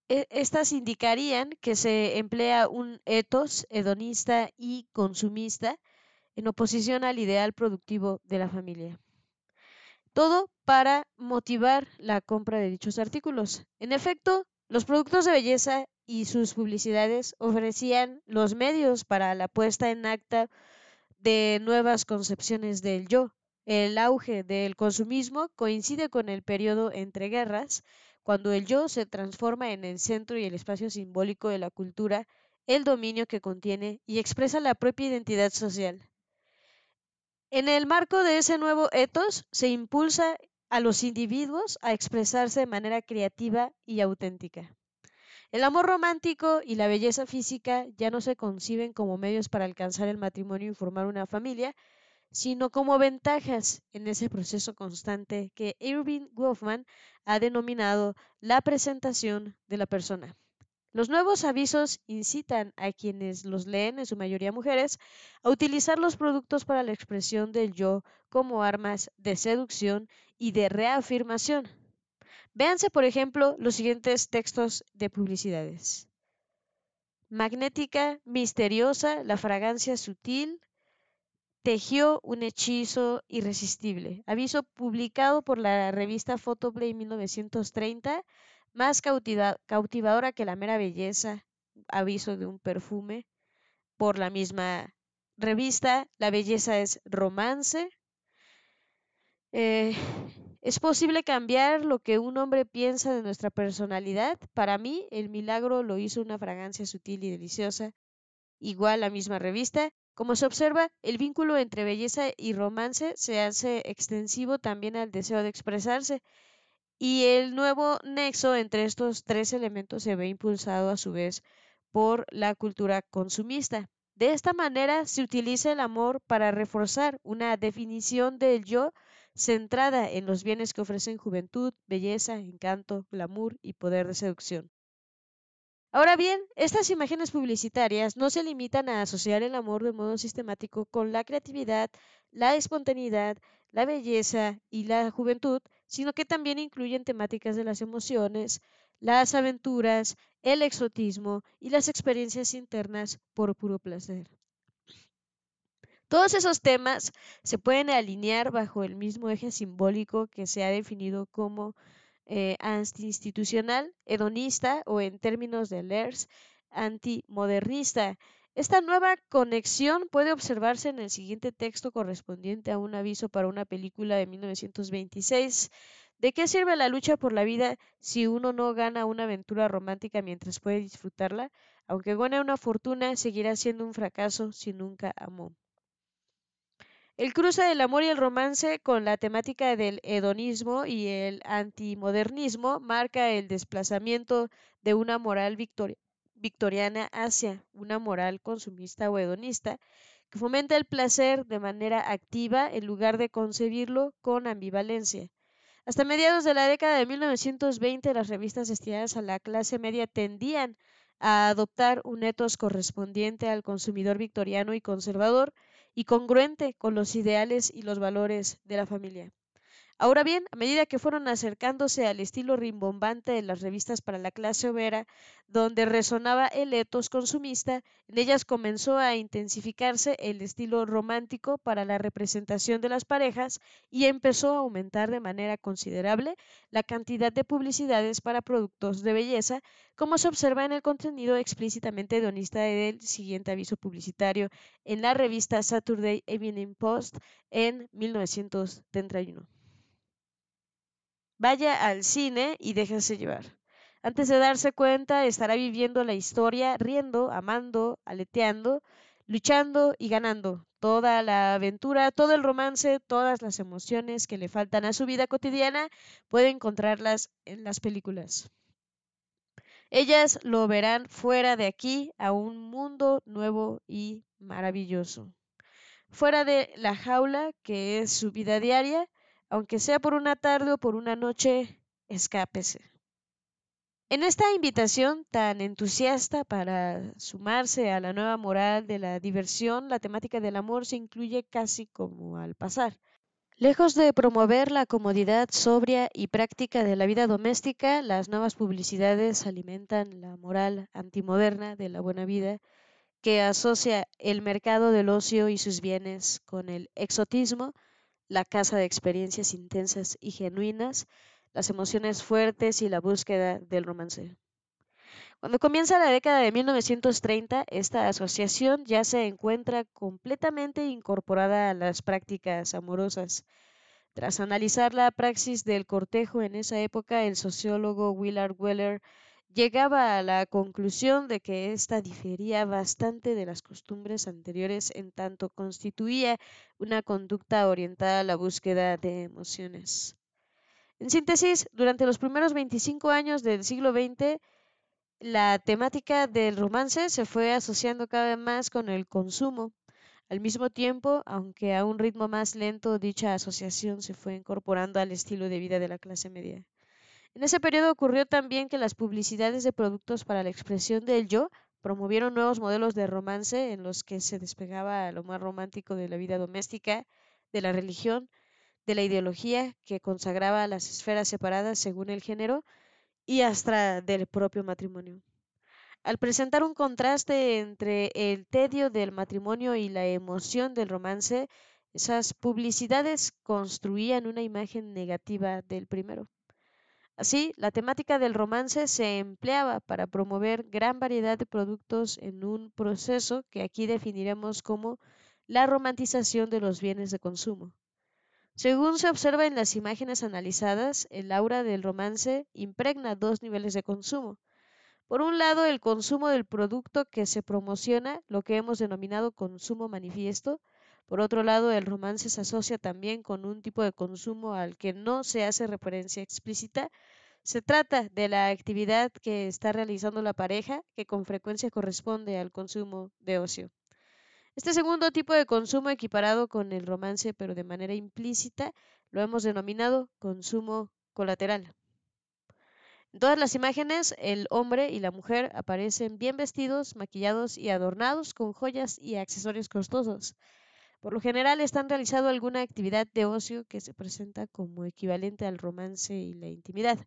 estas indicarían que se emplea un etos hedonista y consumista en oposición al ideal productivo de la familia. Todo para motivar la compra de dichos artículos. En efecto, los productos de belleza y sus publicidades ofrecían los medios para la puesta en acta de nuevas concepciones del yo. El auge del consumismo coincide con el periodo entre guerras, cuando el yo se transforma en el centro y el espacio simbólico de la cultura, el dominio que contiene y expresa la propia identidad social. En el marco de ese nuevo etos se impulsa a los individuos a expresarse de manera creativa y auténtica. El amor romántico y la belleza física ya no se conciben como medios para alcanzar el matrimonio y formar una familia, sino como ventajas en ese proceso constante que Irving Goffman ha denominado la presentación de la persona. Los nuevos avisos incitan a quienes los leen, en su mayoría mujeres, a utilizar los productos para la expresión del yo como armas de seducción y de reafirmación. Véanse, por ejemplo, los siguientes textos de publicidades. Magnética, misteriosa, la fragancia sutil, tejió un hechizo irresistible. Aviso publicado por la revista Photoplay 1930, más cautivadora que la mera belleza. Aviso de un perfume por la misma revista. La belleza es romance. Eh, ¿Es posible cambiar lo que un hombre piensa de nuestra personalidad? Para mí, el milagro lo hizo una fragancia sutil y deliciosa. Igual la misma revista, como se observa, el vínculo entre belleza y romance se hace extensivo también al deseo de expresarse, y el nuevo nexo entre estos tres elementos se ve impulsado a su vez por la cultura consumista. De esta manera se utiliza el amor para reforzar una definición del yo centrada en los bienes que ofrecen juventud, belleza, encanto, glamour y poder de seducción. Ahora bien, estas imágenes publicitarias no se limitan a asociar el amor de modo sistemático con la creatividad, la espontaneidad, la belleza y la juventud, sino que también incluyen temáticas de las emociones, las aventuras, el exotismo y las experiencias internas por puro placer. Todos esos temas se pueden alinear bajo el mismo eje simbólico que se ha definido como eh, antiinstitucional, hedonista o en términos de Lers, antimodernista. Esta nueva conexión puede observarse en el siguiente texto correspondiente a un aviso para una película de 1926. ¿De qué sirve la lucha por la vida si uno no gana una aventura romántica mientras puede disfrutarla? Aunque gane una fortuna, seguirá siendo un fracaso si nunca amó. El cruce del amor y el romance con la temática del hedonismo y el antimodernismo marca el desplazamiento de una moral victoriana hacia una moral consumista o hedonista que fomenta el placer de manera activa en lugar de concebirlo con ambivalencia. Hasta mediados de la década de 1920, las revistas destinadas a la clase media tendían a adoptar un etos correspondiente al consumidor victoriano y conservador, y congruente con los ideales y los valores de la familia. Ahora bien, a medida que fueron acercándose al estilo rimbombante de las revistas para la clase obrera, donde resonaba el etos consumista, en ellas comenzó a intensificarse el estilo romántico para la representación de las parejas y empezó a aumentar de manera considerable la cantidad de publicidades para productos de belleza, como se observa en el contenido explícitamente hedonista del siguiente aviso publicitario en la revista Saturday Evening Post en 1931. Vaya al cine y déjese llevar. Antes de darse cuenta, estará viviendo la historia, riendo, amando, aleteando, luchando y ganando. Toda la aventura, todo el romance, todas las emociones que le faltan a su vida cotidiana, puede encontrarlas en las películas. Ellas lo verán fuera de aquí a un mundo nuevo y maravilloso. Fuera de la jaula que es su vida diaria, aunque sea por una tarde o por una noche, escápese. En esta invitación tan entusiasta para sumarse a la nueva moral de la diversión, la temática del amor se incluye casi como al pasar. Lejos de promover la comodidad sobria y práctica de la vida doméstica, las nuevas publicidades alimentan la moral antimoderna de la buena vida que asocia el mercado del ocio y sus bienes con el exotismo, la casa de experiencias intensas y genuinas, las emociones fuertes y la búsqueda del romance. Cuando comienza la década de 1930, esta asociación ya se encuentra completamente incorporada a las prácticas amorosas. Tras analizar la praxis del cortejo en esa época, el sociólogo Willard Weller llegaba a la conclusión de que ésta difería bastante de las costumbres anteriores en tanto constituía una conducta orientada a la búsqueda de emociones. En síntesis, durante los primeros 25 años del siglo XX, la temática del romance se fue asociando cada vez más con el consumo. Al mismo tiempo, aunque a un ritmo más lento, dicha asociación se fue incorporando al estilo de vida de la clase media. En ese periodo ocurrió también que las publicidades de productos para la expresión del yo promovieron nuevos modelos de romance en los que se despegaba lo más romántico de la vida doméstica, de la religión, de la ideología que consagraba las esferas separadas según el género y hasta del propio matrimonio. Al presentar un contraste entre el tedio del matrimonio y la emoción del romance, esas publicidades construían una imagen negativa del primero. Así, la temática del romance se empleaba para promover gran variedad de productos en un proceso que aquí definiremos como la romantización de los bienes de consumo. Según se observa en las imágenes analizadas, el aura del romance impregna dos niveles de consumo. Por un lado, el consumo del producto que se promociona, lo que hemos denominado consumo manifiesto. Por otro lado, el romance se asocia también con un tipo de consumo al que no se hace referencia explícita, se trata de la actividad que está realizando la pareja, que con frecuencia corresponde al consumo de ocio. Este segundo tipo de consumo equiparado con el romance, pero de manera implícita, lo hemos denominado consumo colateral. En todas las imágenes, el hombre y la mujer aparecen bien vestidos, maquillados y adornados con joyas y accesorios costosos. Por lo general están realizando alguna actividad de ocio que se presenta como equivalente al romance y la intimidad.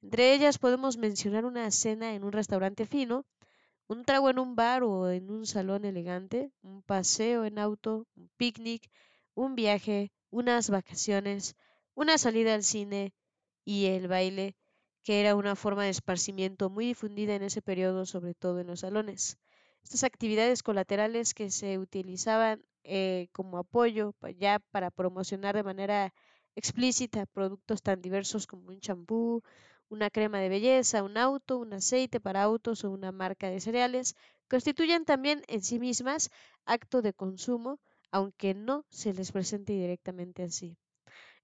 Entre ellas podemos mencionar una cena en un restaurante fino, un trago en un bar o en un salón elegante, un paseo en auto, un picnic, un viaje, unas vacaciones, una salida al cine y el baile, que era una forma de esparcimiento muy difundida en ese periodo, sobre todo en los salones. Estas actividades colaterales que se utilizaban eh, como apoyo ya para promocionar de manera explícita productos tan diversos como un champú, una crema de belleza, un auto, un aceite para autos o una marca de cereales, constituyen también en sí mismas acto de consumo, aunque no se les presente directamente así.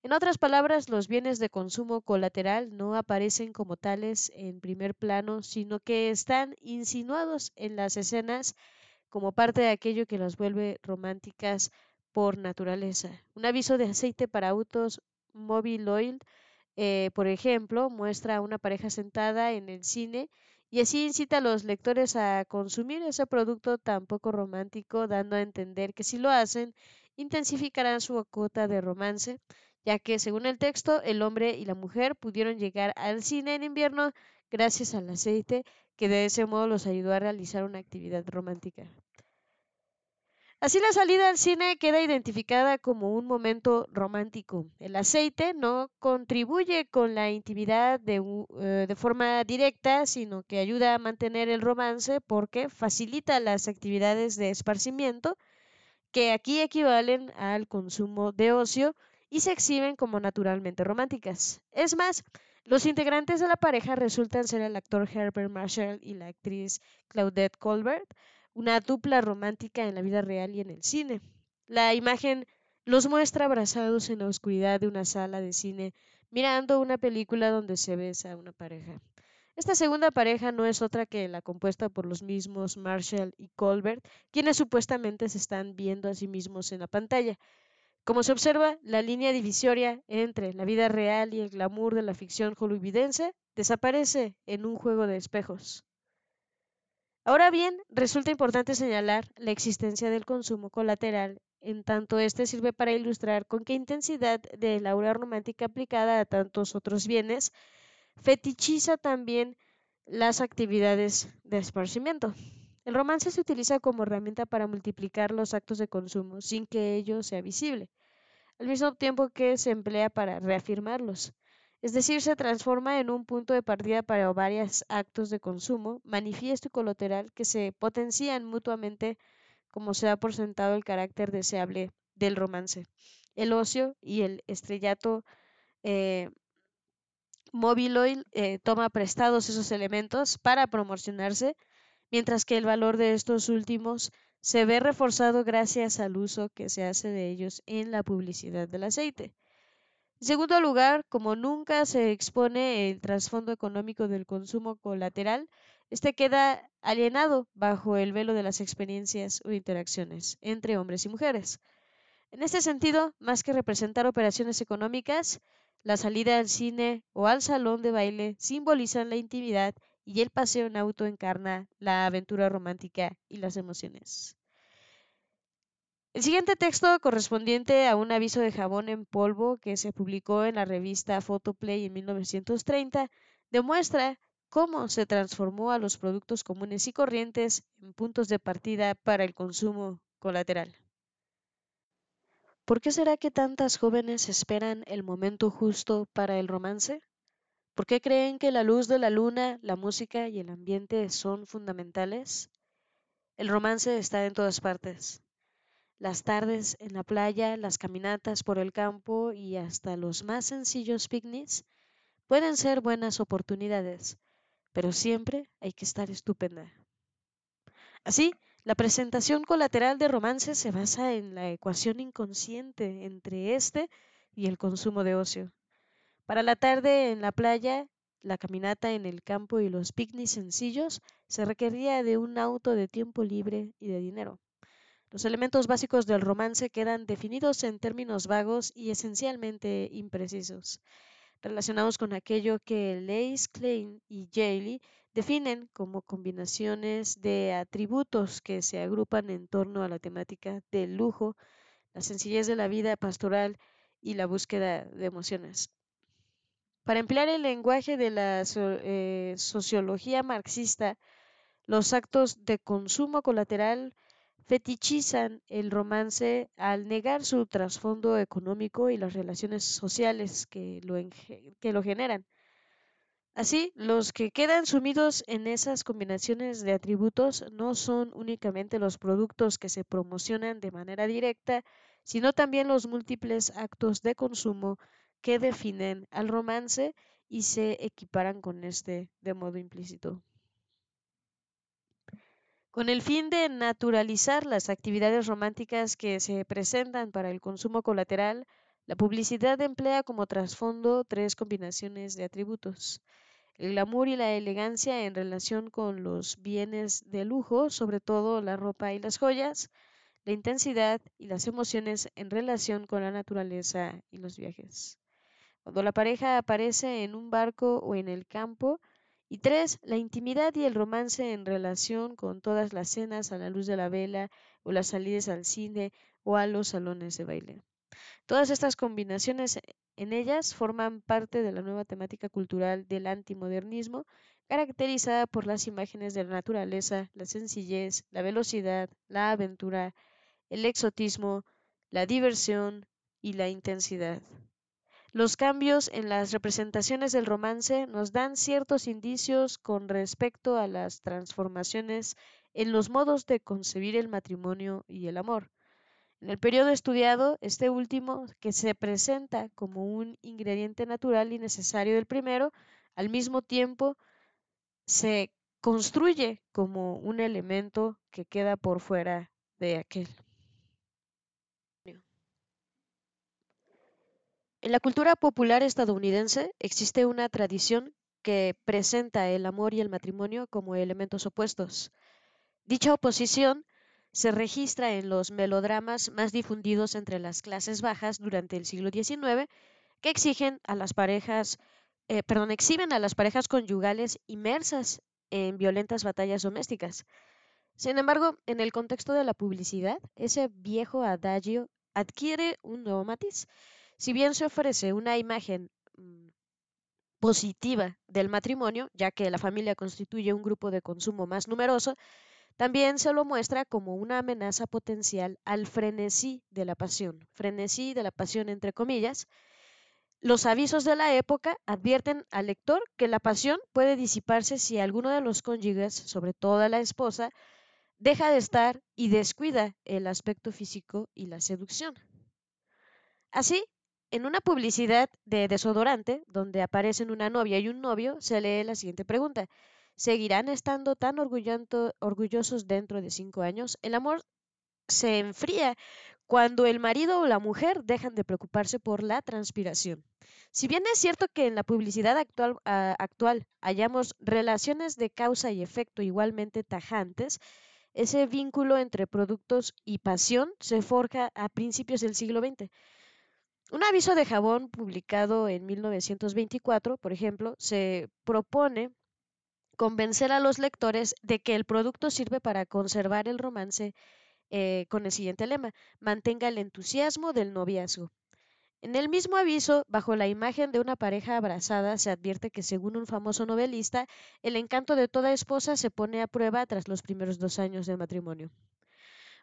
En otras palabras, los bienes de consumo colateral no aparecen como tales en primer plano, sino que están insinuados en las escenas como parte de aquello que las vuelve románticas por naturaleza. Un aviso de aceite para autos Mobile Oil eh, por ejemplo, muestra a una pareja sentada en el cine y así incita a los lectores a consumir ese producto tan poco romántico, dando a entender que si lo hacen, intensificarán su cuota de romance, ya que según el texto el hombre y la mujer pudieron llegar al cine en invierno gracias al aceite que de ese modo los ayudó a realizar una actividad romántica. Así la salida al cine queda identificada como un momento romántico. El aceite no contribuye con la intimidad de, eh, de, forma directa, sino que ayuda a mantener el romance porque facilita las actividades de esparcimiento que aquí equivalen al consumo de ocio y se exhiben como naturalmente románticas. Es más, los integrantes de la pareja resultan ser el actor Herbert Marshall y la actriz Claudette Colbert, una dupla romántica en la vida real y en el cine. La imagen los muestra abrazados en la oscuridad de una sala de cine, mirando una película donde se besa una pareja. Esta segunda pareja no es otra que la compuesta por los mismos Marshall y Colbert, quienes supuestamente se están viendo a sí mismos en la pantalla. Como se observa, la línea divisoria entre la vida real y el glamour de la ficción hollywoodense desaparece en un juego de espejos. Ahora bien, resulta importante señalar la existencia del consumo colateral, en tanto este sirve para ilustrar con qué intensidad de la aura romántica aplicada a tantos otros bienes fetichiza también las actividades de esparcimiento. El romance se utiliza como herramienta para multiplicar los actos de consumo sin que ello sea visible, al mismo tiempo que se emplea para reafirmarlos es decir, se transforma en un punto de partida para varios actos de consumo, manifiesto y colateral que se potencian mutuamente como se da por sentado el carácter deseable del romance. El ocio y el estrellato eh, móvil eh, toma prestados esos elementos para promocionarse, mientras que el valor de estos últimos se ve reforzado gracias al uso que se hace de ellos en la publicidad del aceite. En segundo lugar, como nunca se expone el trasfondo económico del consumo colateral, este queda alienado bajo el velo de las experiencias o interacciones entre hombres y mujeres. En este sentido, más que representar operaciones económicas, la salida al cine o al salón de baile simbolizan la intimidad y el paseo en auto encarna la aventura romántica y las emociones. El siguiente texto, correspondiente a un aviso de jabón en polvo que se publicó en la revista Photoplay en 1930, demuestra cómo se transformó a los productos comunes y corrientes en puntos de partida para el consumo colateral. ¿Por qué será que tantas jóvenes esperan el momento justo para el romance? ¿Por qué creen que la luz de la luna, la música y el ambiente son fundamentales? El romance está en todas partes las tardes en la playa, las caminatas por el campo y hasta los más sencillos picnics pueden ser buenas oportunidades, pero siempre hay que estar estupenda. Así, la presentación colateral de romance se basa en la ecuación inconsciente entre este y el consumo de ocio. Para la tarde en la playa, la caminata en el campo y los picnics sencillos se requería de un auto de tiempo libre y de dinero. Los elementos básicos del romance quedan definidos en términos vagos y esencialmente imprecisos, relacionados con aquello que Leis, Klein y Jaley definen como combinaciones de atributos que se agrupan en torno a la temática del lujo, la sencillez de la vida pastoral y la búsqueda de emociones. Para emplear el lenguaje de la eh, sociología marxista, los actos de consumo colateral fetichizan el romance al negar su trasfondo económico y las relaciones sociales que lo, que lo generan. Así, los que quedan sumidos en esas combinaciones de atributos no son únicamente los productos que se promocionan de manera directa, sino también los múltiples actos de consumo que definen al romance y se equiparan con este de modo implícito. Con el fin de naturalizar las actividades románticas que se presentan para el consumo colateral, la publicidad emplea como trasfondo tres combinaciones de atributos. El glamour y la elegancia en relación con los bienes de lujo, sobre todo la ropa y las joyas, la intensidad y las emociones en relación con la naturaleza y los viajes. Cuando la pareja aparece en un barco o en el campo, y tres, la intimidad y el romance en relación con todas las cenas a la luz de la vela o las salidas al cine o a los salones de baile. Todas estas combinaciones en ellas forman parte de la nueva temática cultural del antimodernismo, caracterizada por las imágenes de la naturaleza, la sencillez, la velocidad, la aventura, el exotismo, la diversión y la intensidad. Los cambios en las representaciones del romance nos dan ciertos indicios con respecto a las transformaciones en los modos de concebir el matrimonio y el amor. En el periodo estudiado, este último, que se presenta como un ingrediente natural y necesario del primero, al mismo tiempo se construye como un elemento que queda por fuera de aquel. En la cultura popular estadounidense existe una tradición que presenta el amor y el matrimonio como elementos opuestos. Dicha oposición se registra en los melodramas más difundidos entre las clases bajas durante el siglo XIX, que exigen a las parejas, eh, perdón, exhiben a las parejas conyugales inmersas en violentas batallas domésticas. Sin embargo, en el contexto de la publicidad, ese viejo adagio adquiere un nuevo matiz si bien se ofrece una imagen mm, positiva del matrimonio, ya que la familia constituye un grupo de consumo más numeroso, también se lo muestra como una amenaza potencial al frenesí de la pasión, frenesí de la pasión entre comillas. Los avisos de la época advierten al lector que la pasión puede disiparse si alguno de los cónyuges, sobre todo la esposa, deja de estar y descuida el aspecto físico y la seducción. Así, en una publicidad de desodorante, donde aparecen una novia y un novio, se lee la siguiente pregunta. ¿Seguirán estando tan orgullosos dentro de cinco años? El amor se enfría cuando el marido o la mujer dejan de preocuparse por la transpiración. Si bien es cierto que en la publicidad actual, ah, hallamos relaciones de causa y efecto igualmente tajantes, ese vínculo entre productos y pasión se forja a principios del siglo XX. Un aviso de jabón publicado en 1924, por ejemplo, se propone convencer a los lectores de que el producto sirve para conservar el romance eh, con el siguiente lema, mantenga el entusiasmo del noviazgo. En el mismo aviso, bajo la imagen de una pareja abrazada, se advierte que, según un famoso novelista, el encanto de toda esposa se pone a prueba tras los primeros dos años de matrimonio.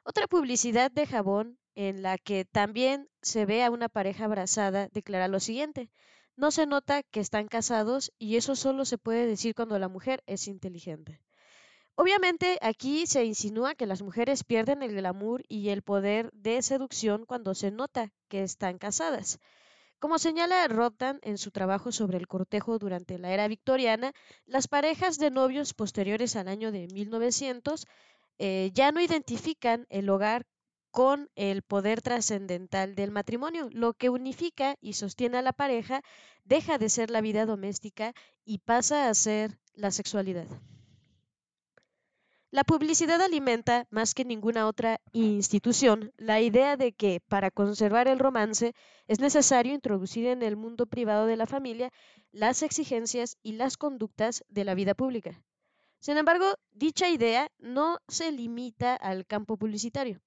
Otra publicidad de jabón en la que también se ve a una pareja abrazada, declara lo siguiente. No se nota que están casados y eso solo se puede decir cuando la mujer es inteligente. Obviamente aquí se insinúa que las mujeres pierden el glamour y el poder de seducción cuando se nota que están casadas. Como señala Roddan en su trabajo sobre el cortejo durante la era victoriana, las parejas de novios posteriores al año de 1900 eh, ya no identifican el hogar con el poder trascendental del matrimonio. Lo que unifica y sostiene a la pareja deja de ser la vida doméstica y pasa a ser la sexualidad. La publicidad alimenta, más que ninguna otra institución, la idea de que para conservar el romance es necesario introducir en el mundo privado de la familia las exigencias y las conductas de la vida pública. Sin embargo, dicha idea no se limita al campo publicitario.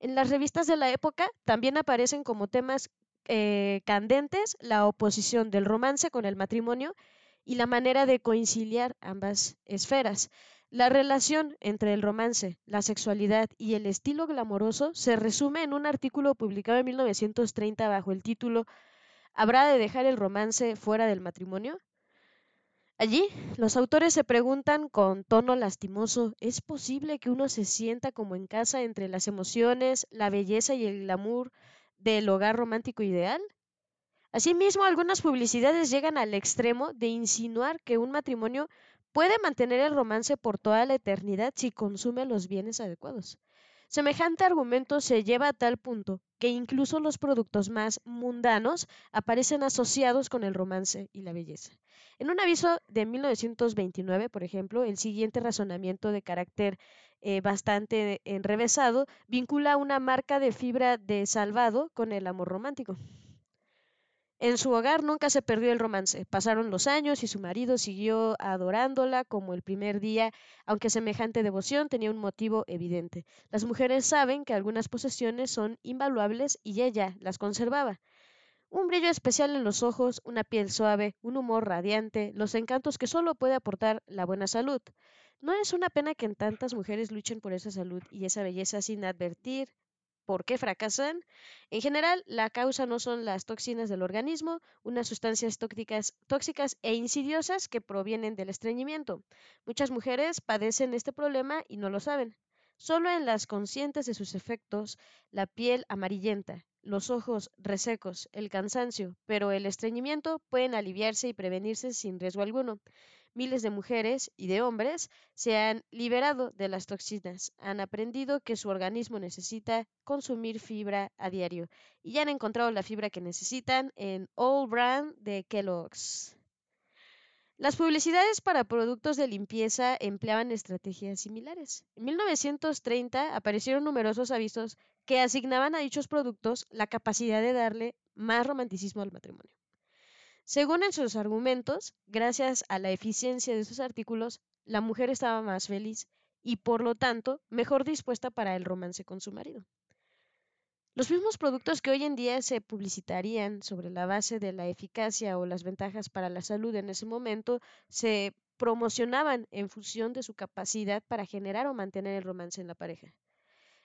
En las revistas de la época también aparecen como temas eh, candentes la oposición del romance con el matrimonio y la manera de conciliar ambas esferas. La relación entre el romance, la sexualidad y el estilo glamoroso se resume en un artículo publicado en 1930 bajo el título ¿Habrá de dejar el romance fuera del matrimonio? Allí, los autores se preguntan con tono lastimoso, ¿es posible que uno se sienta como en casa entre las emociones, la belleza y el glamour del hogar romántico ideal? Asimismo, algunas publicidades llegan al extremo de insinuar que un matrimonio puede mantener el romance por toda la eternidad si consume los bienes adecuados. Semejante argumento se lleva a tal punto que incluso los productos más mundanos aparecen asociados con el romance y la belleza. En un aviso de 1929, por ejemplo, el siguiente razonamiento de carácter eh, bastante enrevesado vincula una marca de fibra de salvado con el amor romántico. En su hogar nunca se perdió el romance. Pasaron los años y su marido siguió adorándola como el primer día, aunque semejante devoción tenía un motivo evidente. Las mujeres saben que algunas posesiones son invaluables y ella las conservaba. Un brillo especial en los ojos, una piel suave, un humor radiante, los encantos que solo puede aportar la buena salud. No es una pena que en tantas mujeres luchen por esa salud y esa belleza sin advertir por qué fracasan. En general, la causa no son las toxinas del organismo, unas sustancias tóxicas, e insidiosas que provienen del estreñimiento. Muchas mujeres padecen este problema y no lo saben. Solo en las conscientes de sus efectos, la piel amarillenta, los ojos resecos, el cansancio, pero el estreñimiento pueden aliviarse y prevenirse sin riesgo alguno miles de mujeres y de hombres se han liberado de las toxinas, han aprendido que su organismo necesita consumir fibra a diario y ya han encontrado la fibra que necesitan en All Brand de Kellogg's. Las publicidades para productos de limpieza empleaban estrategias similares. En 1930 aparecieron numerosos avisos que asignaban a dichos productos la capacidad de darle más romanticismo al matrimonio. Según en sus argumentos, gracias a la eficiencia de sus artículos, la mujer estaba más feliz y por lo tanto mejor dispuesta para el romance con su marido. Los mismos productos que hoy en día se publicitarían sobre la base de la eficacia o las ventajas para la salud en ese momento se promocionaban en función de su capacidad para generar o mantener el romance en la pareja.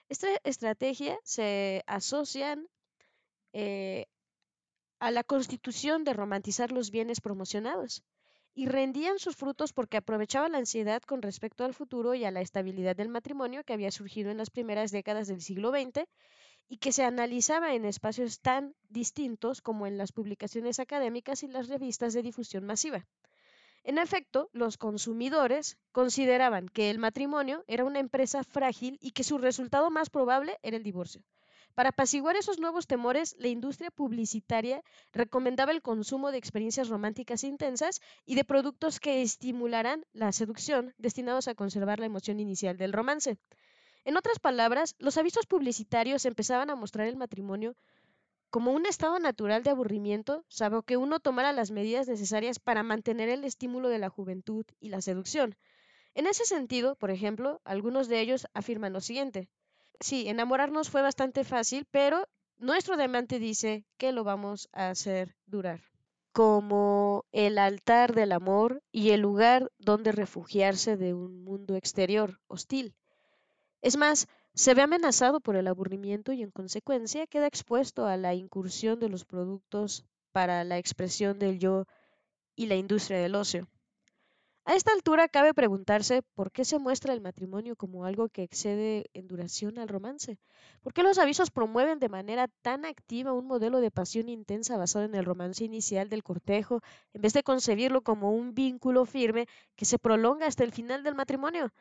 Esta estrategia se asocian eh, a la constitución de romantizar los bienes promocionados y rendían sus frutos porque aprovechaban la ansiedad con respecto al futuro y a la estabilidad del matrimonio que había surgido en las primeras décadas del siglo XX y que se analizaba en espacios tan distintos como en las publicaciones académicas y las revistas de difusión masiva. En efecto, los consumidores consideraban que el matrimonio era una empresa frágil y que su resultado más probable era el divorcio. Para apaciguar esos nuevos temores, la industria publicitaria recomendaba el consumo de experiencias románticas intensas y de productos que estimularan la seducción, destinados a conservar la emoción inicial del romance. En otras palabras, los avisos publicitarios empezaban a mostrar el matrimonio como un estado natural de aburrimiento, salvo que uno tomara las medidas necesarias para mantener el estímulo de la juventud y la seducción. En ese sentido, por ejemplo, algunos de ellos afirman lo siguiente. Sí, enamorarnos fue bastante fácil, pero nuestro diamante dice que lo vamos a hacer durar. Como el altar del amor y el lugar donde refugiarse de un mundo exterior hostil. Es más, se ve amenazado por el aburrimiento y en consecuencia queda expuesto a la incursión de los productos para la expresión del yo y la industria del ocio. A esta altura cabe preguntarse por qué se muestra el matrimonio como algo que excede en duración al romance. ¿Por qué los avisos promueven de manera tan activa un modelo de pasión intensa basado en el romance inicial del cortejo, en vez de concebirlo como un vínculo firme que se prolonga hasta el final del matrimonio?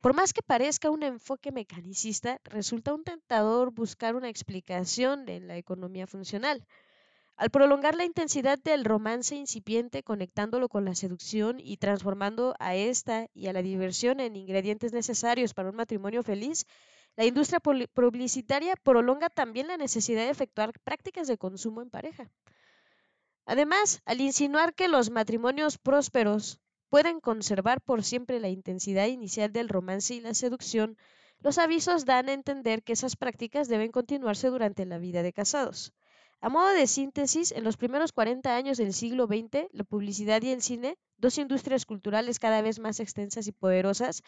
Por más que parezca un enfoque mecanicista, resulta un tentador buscar una explicación en la economía funcional. Al prolongar la intensidad del romance incipiente, conectándolo con la seducción y transformando a esta y a la diversión en ingredientes necesarios para un matrimonio feliz, la industria publicitaria prolonga también la necesidad de efectuar prácticas de consumo en pareja. Además, al insinuar que los matrimonios prósperos pueden conservar por siempre la intensidad inicial del romance y la seducción, los avisos dan a entender que esas prácticas deben continuarse durante la vida de casados. A modo de síntesis, en los primeros 40 años del siglo XX, la publicidad y el cine, dos industrias culturales cada vez más extensas y poderosas,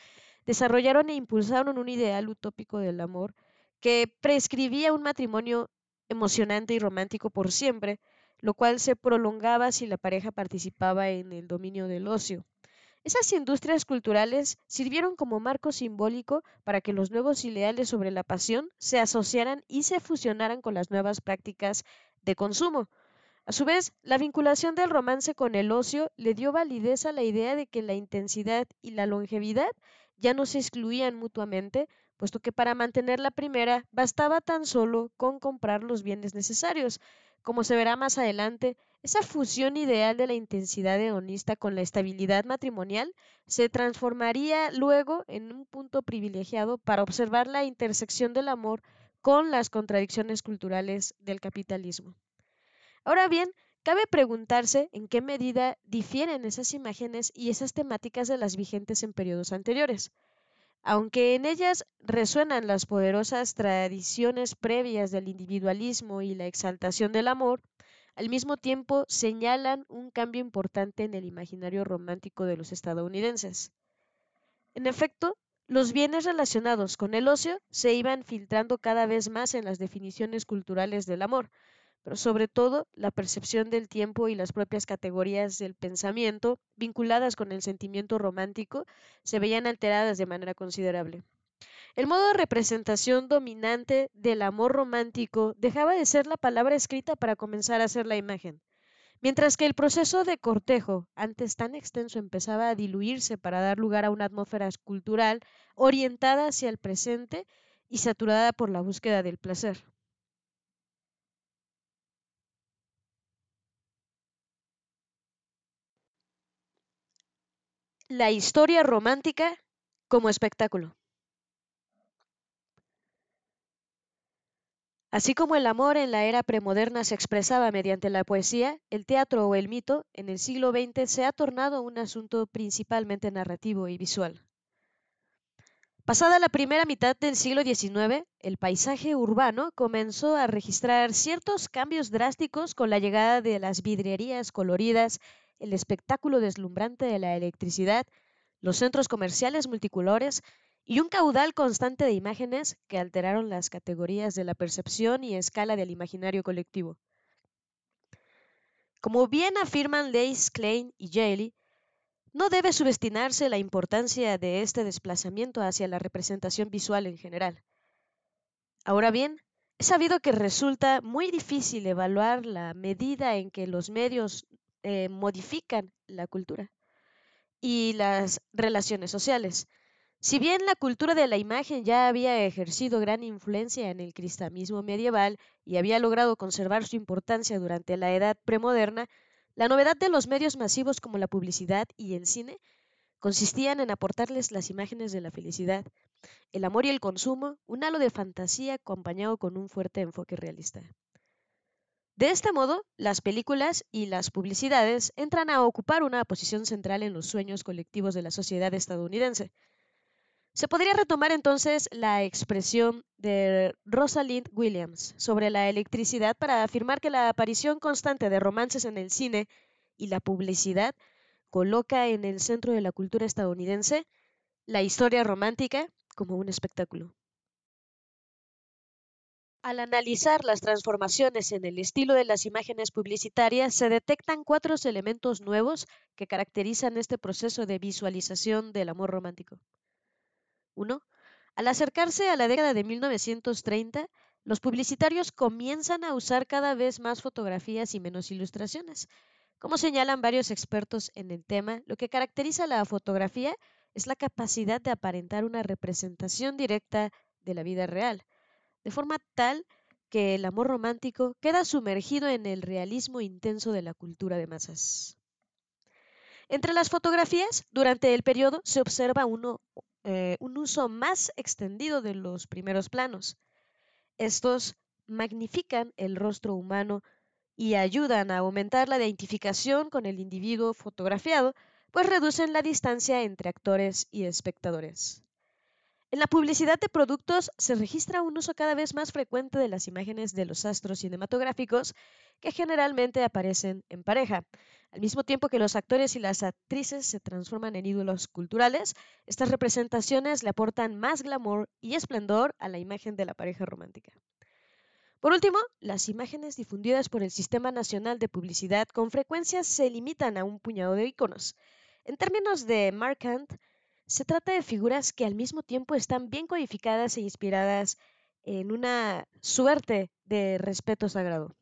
desarrollaron e impulsaron un ideal utópico del amor que prescribía un matrimonio emocionante y romántico por siempre, lo cual se prolongaba si la pareja participaba en el dominio del ocio. Esas industrias culturales sirvieron como marco simbólico para que los nuevos ideales sobre la pasión se asociaran y se fusionaran con las nuevas prácticas de consumo. A su vez, la vinculación del romance con el ocio le dio validez a la idea de que la intensidad y la longevidad ya no se excluían mutuamente, puesto que para mantener la primera bastaba tan solo con comprar los bienes necesarios. Como se verá más adelante, esa fusión ideal de la intensidad hedonista con la estabilidad matrimonial se transformaría luego en un punto privilegiado para observar la intersección del amor con las contradicciones culturales del capitalismo. Ahora bien, Cabe preguntarse en qué medida difieren esas imágenes y esas temáticas de las vigentes en periodos anteriores. Aunque en ellas resuenan las poderosas tradiciones previas del individualismo y la exaltación del amor, al mismo tiempo señalan un cambio importante en el imaginario romántico de los estadounidenses. En efecto, los bienes relacionados con el ocio se iban filtrando cada vez más en las definiciones culturales del amor, pero sobre todo la percepción del tiempo y las propias categorías del pensamiento vinculadas con el sentimiento romántico se veían alteradas de manera considerable. El modo de representación dominante del amor romántico dejaba de ser la palabra escrita para comenzar a ser la imagen, mientras que el proceso de cortejo, antes tan extenso, empezaba a diluirse para dar lugar a una atmósfera cultural orientada hacia el presente y saturada por la búsqueda del placer. La historia romántica como espectáculo. Así como el amor en la era premoderna se expresaba mediante la poesía, el teatro o el mito, en el siglo XX se ha tornado un asunto principalmente narrativo y visual. Pasada la primera mitad del siglo XIX, el paisaje urbano comenzó a registrar ciertos cambios drásticos con la llegada de las vidrierías coloridas el espectáculo deslumbrante de la electricidad, los centros comerciales multicolores y un caudal constante de imágenes que alteraron las categorías de la percepción y escala del imaginario colectivo. Como bien afirman Leis, Klein y Jaley, no debe subestimarse la importancia de este desplazamiento hacia la representación visual en general. Ahora bien, es sabido que resulta muy difícil evaluar la medida en que los medios eh, modifican la cultura y las relaciones sociales. Si bien la cultura de la imagen ya había ejercido gran influencia en el cristianismo medieval y había logrado conservar su importancia durante la edad premoderna, la novedad de los medios masivos como la publicidad y el cine consistían en aportarles las imágenes de la felicidad, el amor y el consumo, un halo de fantasía acompañado con un fuerte enfoque realista. De este modo, las películas y las publicidades entran a ocupar una posición central en los sueños colectivos de la sociedad estadounidense. Se podría retomar entonces la expresión de Rosalind Williams sobre la electricidad para afirmar que la aparición constante de romances en el cine y la publicidad coloca en el centro de la cultura estadounidense la historia romántica como un espectáculo. Al analizar las transformaciones en el estilo de las imágenes publicitarias, se detectan cuatro elementos nuevos que caracterizan este proceso de visualización del amor romántico. 1. Al acercarse a la década de 1930, los publicitarios comienzan a usar cada vez más fotografías y menos ilustraciones. Como señalan varios expertos en el tema, lo que caracteriza la fotografía es la capacidad de aparentar una representación directa de la vida real de forma tal que el amor romántico queda sumergido en el realismo intenso de la cultura de masas. Entre las fotografías, durante el periodo se observa eh, un uso más extendido de los primeros planos. Estos magnifican el rostro humano y ayudan a aumentar la identificación con el individuo fotografiado, pues reducen la distancia entre actores y espectadores. En la publicidad de productos se registra un uso cada vez más frecuente de las imágenes de los astros cinematográficos que generalmente aparecen en pareja. Al mismo tiempo que los actores y las actrices se transforman en ídolos culturales, estas representaciones le aportan más glamour y esplendor a la imagen de la pareja romántica. Por último, las imágenes difundidas por el Sistema Nacional de Publicidad con frecuencia se limitan a un puñado de iconos. En términos de Markant, se trata de figuras que al mismo tiempo están bien codificadas e inspiradas en una suerte de respeto sagrado.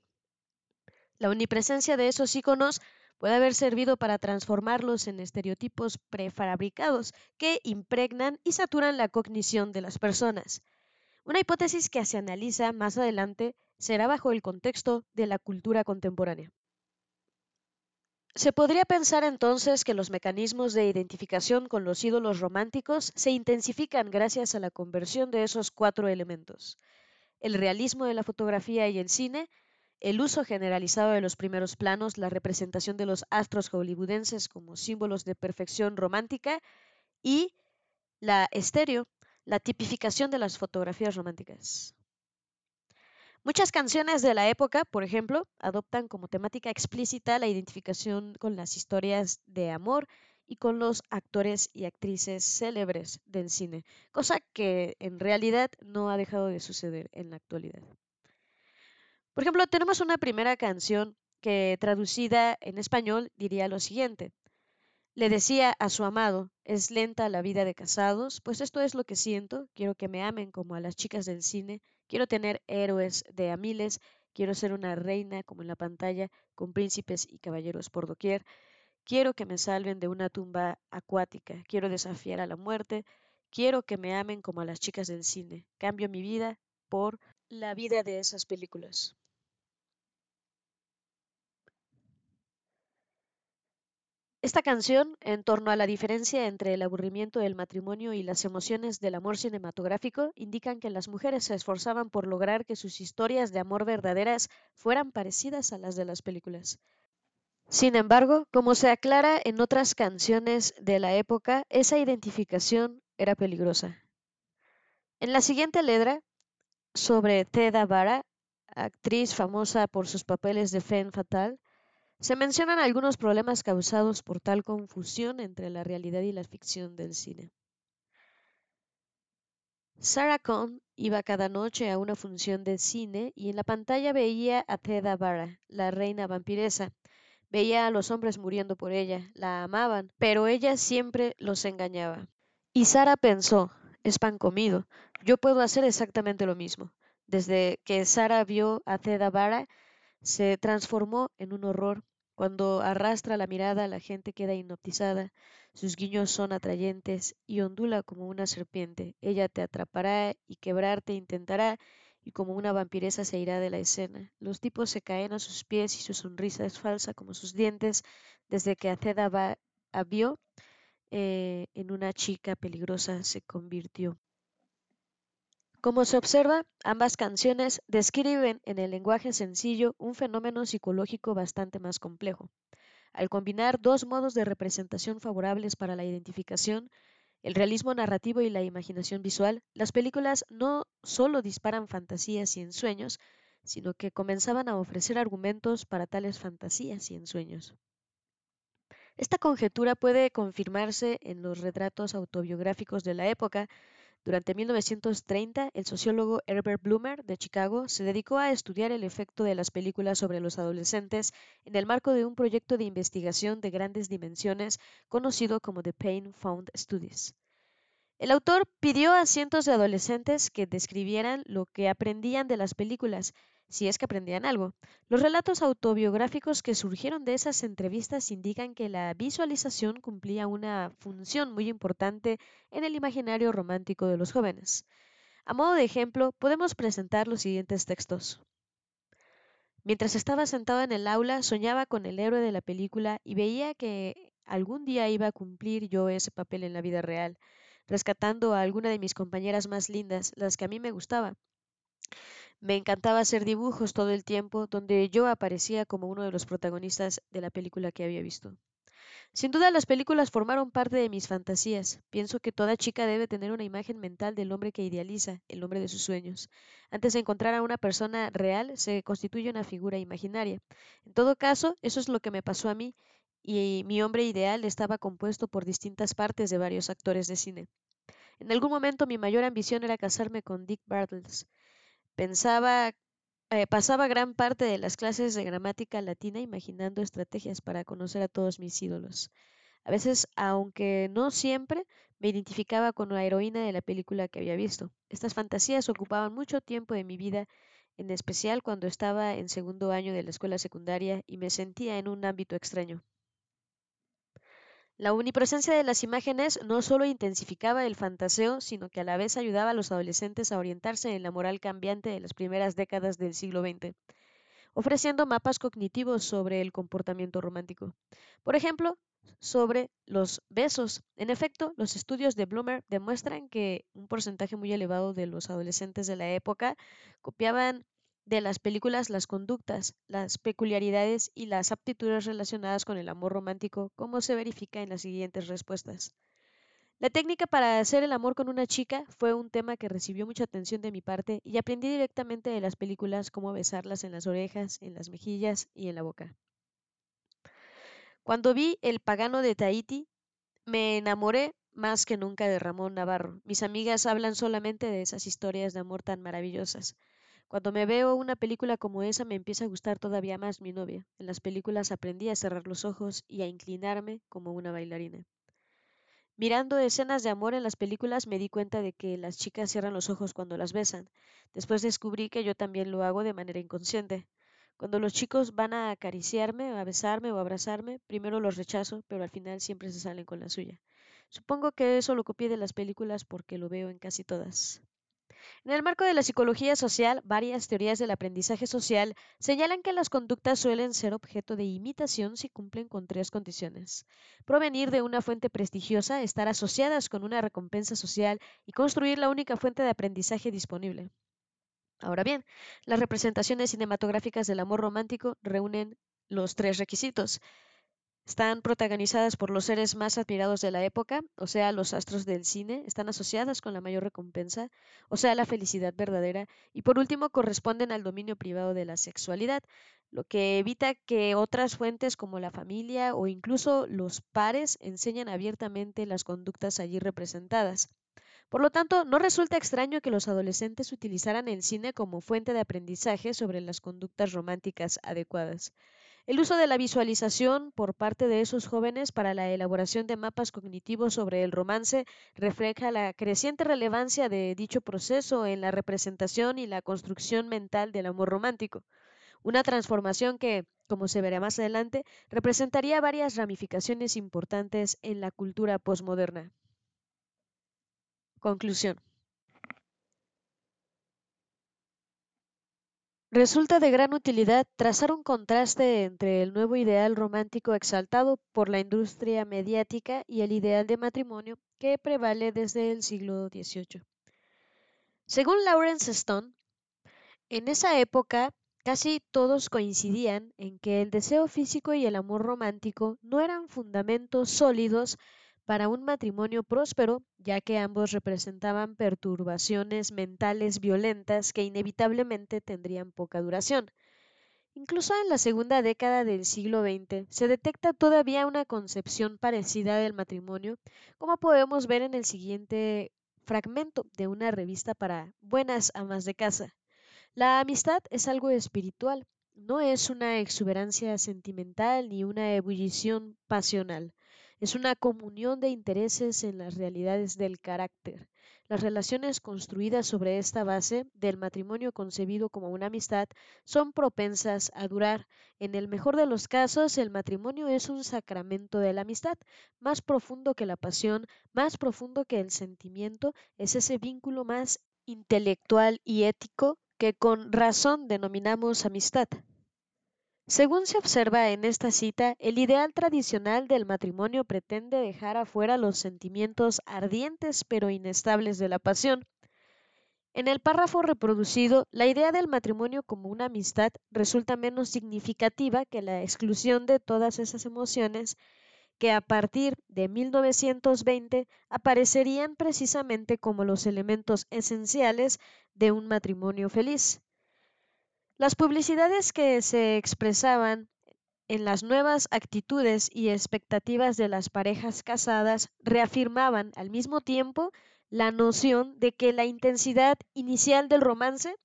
La omnipresencia de esos iconos puede haber servido para transformarlos en estereotipos prefabricados que impregnan y saturan la cognición de las personas. Una hipótesis que se analiza más adelante será bajo el contexto de la cultura contemporánea. Se podría pensar entonces que los mecanismos de identificación con los ídolos románticos se intensifican gracias a la conversión de esos cuatro elementos, el realismo de la fotografía y el cine, el uso generalizado de los primeros planos, la representación de los astros hollywoodenses como símbolos de perfección romántica y la estéreo, la tipificación de las fotografías románticas. Muchas canciones de la época, por ejemplo, adoptan como temática explícita la identificación con las historias de amor y con los actores y actrices célebres del cine, cosa que en realidad no ha dejado de suceder en la actualidad. Por ejemplo, tenemos una primera canción que traducida en español diría lo siguiente. Le decía a su amado, es lenta la vida de casados, pues esto es lo que siento, quiero que me amen como a las chicas del cine, quiero tener héroes de a miles, quiero ser una reina como en la pantalla, con príncipes y caballeros por doquier, quiero que me salven de una tumba acuática, quiero desafiar a la muerte, quiero que me amen como a las chicas del cine, cambio mi vida por la vida de esas películas. Esta canción, en torno a la diferencia entre el aburrimiento del matrimonio y las emociones del amor cinematográfico, indican que las mujeres se esforzaban por lograr que sus historias de amor verdaderas fueran parecidas a las de las películas. Sin embargo, como se aclara en otras canciones de la época, esa identificación era peligrosa. En la siguiente letra, sobre Teda Bara, actriz famosa por sus papeles de Femme Fatal, se mencionan algunos problemas causados por tal confusión entre la realidad y la ficción del cine. Sarah Cohn iba cada noche a una función de cine y en la pantalla veía a Teda Bara, la reina vampiresa. Veía a los hombres muriendo por ella, la amaban, pero ella siempre los engañaba. Y Sarah pensó, es pan comido, yo puedo hacer exactamente lo mismo. Desde que Sarah vio a Teda Bara, se transformó en un horror. Cuando arrastra la mirada, la gente queda hipnotizada. Sus guiños son atrayentes y ondula como una serpiente. Ella te atrapará y quebrarte intentará, y como una vampiresa se irá de la escena. Los tipos se caen a sus pies y su sonrisa es falsa como sus dientes. Desde que Aceda va, vio eh, en una chica peligrosa se convirtió. Como se observa, ambas canciones describen en el lenguaje sencillo un fenómeno psicológico bastante más complejo. Al combinar dos modos de representación favorables para la identificación, el realismo narrativo y la imaginación visual, las películas no solo disparan fantasías y ensueños, sino que comenzaban a ofrecer argumentos para tales fantasías y ensueños. Esta conjetura puede confirmarse en los retratos autobiográficos de la época, durante 1930, el sociólogo Herbert Blumer de Chicago se dedicó a estudiar el efecto de las películas sobre los adolescentes en el marco de un proyecto de investigación de grandes dimensiones conocido como The Pain Found Studies. El autor pidió a cientos de adolescentes que describieran lo que aprendían de las películas, si es que aprendían algo. Los relatos autobiográficos que surgieron de esas entrevistas indican que la visualización cumplía una función muy importante en el imaginario romántico de los jóvenes. A modo de ejemplo, podemos presentar los siguientes textos. Mientras estaba sentado en el aula, soñaba con el héroe de la película y veía que algún día iba a cumplir yo ese papel en la vida real rescatando a alguna de mis compañeras más lindas, las que a mí me gustaba. Me encantaba hacer dibujos todo el tiempo, donde yo aparecía como uno de los protagonistas de la película que había visto. Sin duda las películas formaron parte de mis fantasías. Pienso que toda chica debe tener una imagen mental del hombre que idealiza, el hombre de sus sueños. Antes de encontrar a una persona real, se constituye una figura imaginaria. En todo caso, eso es lo que me pasó a mí y mi hombre ideal estaba compuesto por distintas partes de varios actores de cine. En algún momento mi mayor ambición era casarme con Dick Bartles. Pensaba, eh, pasaba gran parte de las clases de gramática latina imaginando estrategias para conocer a todos mis ídolos. A veces, aunque no siempre, me identificaba con la heroína de la película que había visto. Estas fantasías ocupaban mucho tiempo de mi vida en especial cuando estaba en segundo año de la escuela secundaria y me sentía en un ámbito extraño. La omnipresencia de las imágenes no solo intensificaba el fantaseo, sino que a la vez ayudaba a los adolescentes a orientarse en la moral cambiante de las primeras décadas del siglo XX, ofreciendo mapas cognitivos sobre el comportamiento romántico. Por ejemplo, sobre los besos. En efecto, los estudios de Bloomer demuestran que un porcentaje muy elevado de los adolescentes de la época copiaban de las películas las conductas, las peculiaridades y las aptitudes relacionadas con el amor romántico, como se verifica en las siguientes respuestas. La técnica para hacer el amor con una chica fue un tema que recibió mucha atención de mi parte y aprendí directamente de las películas cómo besarlas en las orejas, en las mejillas y en la boca. Cuando vi El pagano de Tahiti, me enamoré más que nunca de Ramón Navarro. Mis amigas hablan solamente de esas historias de amor tan maravillosas. Cuando me veo una película como esa me empieza a gustar todavía más mi novia. En las películas aprendí a cerrar los ojos y a inclinarme como una bailarina. Mirando escenas de amor en las películas me di cuenta de que las chicas cierran los ojos cuando las besan. Después descubrí que yo también lo hago de manera inconsciente. Cuando los chicos van a acariciarme, a besarme o abrazarme, primero los rechazo, pero al final siempre se salen con la suya. Supongo que eso lo copié de las películas porque lo veo en casi todas. En el marco de la psicología social, varias teorías del aprendizaje social señalan que las conductas suelen ser objeto de imitación si cumplen con tres condiciones. Provenir de una fuente prestigiosa, estar asociadas con una recompensa social y construir la única fuente de aprendizaje disponible. Ahora bien, las representaciones cinematográficas del amor romántico reúnen los tres requisitos. Están protagonizadas por los seres más admirados de la época, o sea, los astros del cine, están asociadas con la mayor recompensa, o sea, la felicidad verdadera, y por último corresponden al dominio privado de la sexualidad, lo que evita que otras fuentes como la familia o incluso los pares enseñen abiertamente las conductas allí representadas. Por lo tanto, no resulta extraño que los adolescentes utilizaran el cine como fuente de aprendizaje sobre las conductas románticas adecuadas. El uso de la visualización por parte de esos jóvenes para la elaboración de mapas cognitivos sobre el romance refleja la creciente relevancia de dicho proceso en la representación y la construcción mental del amor romántico. Una transformación que, como se verá más adelante, representaría varias ramificaciones importantes en la cultura posmoderna. Conclusión. Resulta de gran utilidad trazar un contraste entre el nuevo ideal romántico exaltado por la industria mediática y el ideal de matrimonio que prevale desde el siglo XVIII. Según Lawrence Stone, en esa época casi todos coincidían en que el deseo físico y el amor romántico no eran fundamentos sólidos para un matrimonio próspero, ya que ambos representaban perturbaciones mentales violentas que inevitablemente tendrían poca duración. Incluso en la segunda década del siglo XX se detecta todavía una concepción parecida del matrimonio, como podemos ver en el siguiente fragmento de una revista para buenas amas de casa. La amistad es algo espiritual, no es una exuberancia sentimental ni una ebullición pasional. Es una comunión de intereses en las realidades del carácter. Las relaciones construidas sobre esta base del matrimonio concebido como una amistad son propensas a durar. En el mejor de los casos, el matrimonio es un sacramento de la amistad, más profundo que la pasión, más profundo que el sentimiento, es ese vínculo más intelectual y ético que con razón denominamos amistad. Según se observa en esta cita, el ideal tradicional del matrimonio pretende dejar afuera los sentimientos ardientes pero inestables de la pasión. En el párrafo reproducido, la idea del matrimonio como una amistad resulta menos significativa que la exclusión de todas esas emociones que a partir de 1920 aparecerían precisamente como los elementos esenciales de un matrimonio feliz. Las publicidades que se expresaban en las nuevas actitudes y expectativas de las parejas casadas reafirmaban al mismo tiempo la noción de que la intensidad inicial del romance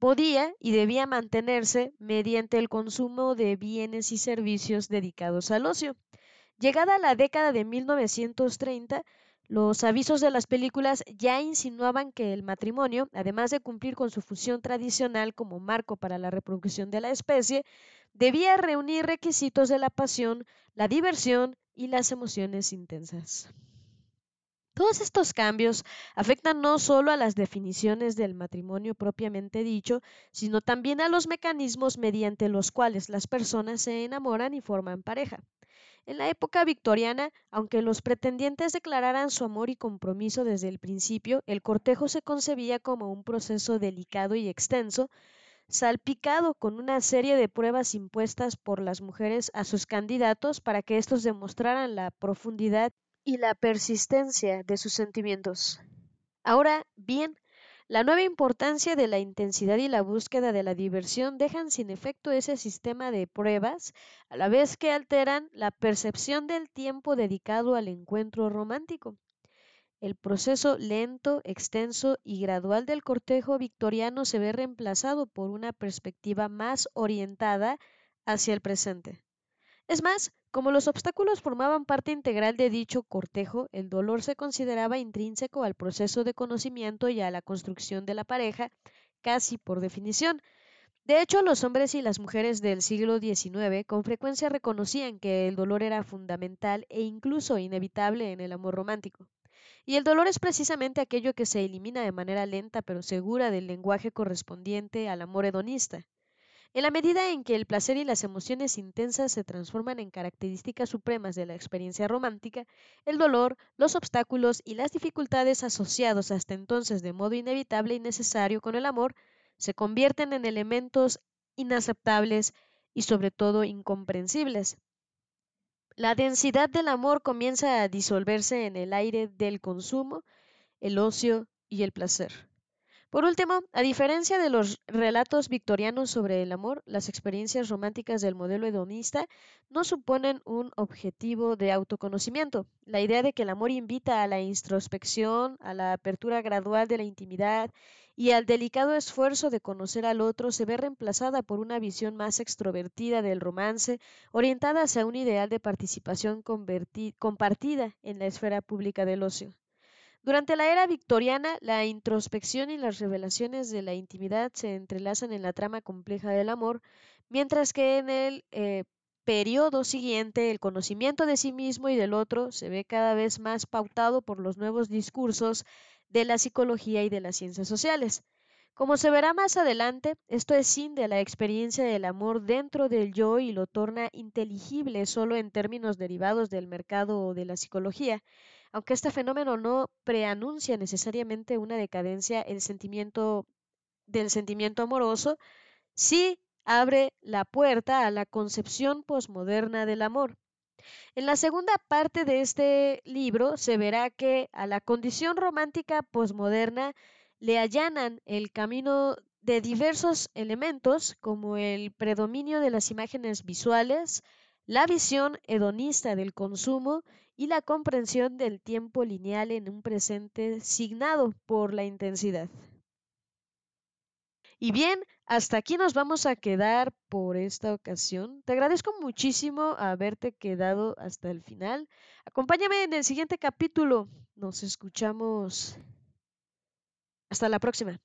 podía y debía mantenerse mediante el consumo de bienes y servicios dedicados al ocio. Llegada la década de 1930, los avisos de las películas ya insinuaban que el matrimonio, además de cumplir con su función tradicional como marco para la reproducción de la especie, debía reunir requisitos de la pasión, la diversión y las emociones intensas. Todos estos cambios afectan no solo a las definiciones del matrimonio propiamente dicho, sino también a los mecanismos mediante los cuales las personas se enamoran y forman pareja. En la época victoriana, aunque los pretendientes declararan su amor y compromiso desde el principio, el cortejo se concebía como un proceso delicado y extenso, salpicado con una serie de pruebas impuestas por las mujeres a sus candidatos para que éstos demostraran la profundidad y la persistencia de sus sentimientos. Ahora bien, la nueva importancia de la intensidad y la búsqueda de la diversión dejan sin efecto ese sistema de pruebas, a la vez que alteran la percepción del tiempo dedicado al encuentro romántico. El proceso lento, extenso y gradual del cortejo victoriano se ve reemplazado por una perspectiva más orientada hacia el presente. Es más, como los obstáculos formaban parte integral de dicho cortejo, el dolor se consideraba intrínseco al proceso de conocimiento y a la construcción de la pareja, casi por definición. De hecho, los hombres y las mujeres del siglo XIX con frecuencia reconocían que el dolor era fundamental e incluso inevitable en el amor romántico. Y el dolor es precisamente aquello que se elimina de manera lenta pero segura del lenguaje correspondiente al amor hedonista. En la medida en que el placer y las emociones intensas se transforman en características supremas de la experiencia romántica, el dolor, los obstáculos y las dificultades asociados hasta entonces de modo inevitable y necesario con el amor se convierten en elementos inaceptables y sobre todo incomprensibles. La densidad del amor comienza a disolverse en el aire del consumo, el ocio y el placer. Por último, a diferencia de los relatos victorianos sobre el amor, las experiencias románticas del modelo hedonista no suponen un objetivo de autoconocimiento. La idea de que el amor invita a la introspección, a la apertura gradual de la intimidad y al delicado esfuerzo de conocer al otro se ve reemplazada por una visión más extrovertida del romance, orientada hacia un ideal de participación compartida en la esfera pública del ocio. Durante la era victoriana, la introspección y las revelaciones de la intimidad se entrelazan en la trama compleja del amor, mientras que en el eh, periodo siguiente el conocimiento de sí mismo y del otro se ve cada vez más pautado por los nuevos discursos de la psicología y de las ciencias sociales. Como se verá más adelante, esto es sin de la experiencia del amor dentro del yo y lo torna inteligible solo en términos derivados del mercado o de la psicología. Aunque este fenómeno no preanuncia necesariamente una decadencia el del sentimiento amoroso, sí abre la puerta a la concepción posmoderna del amor. En la segunda parte de este libro se verá que a la condición romántica posmoderna le allanan el camino de diversos elementos como el predominio de las imágenes visuales, la visión hedonista del consumo y la comprensión del tiempo lineal en un presente signado por la intensidad. Y bien, hasta aquí nos vamos a quedar por esta ocasión. Te agradezco muchísimo haberte quedado hasta el final. Acompáñame en el siguiente capítulo. Nos escuchamos. Hasta la próxima.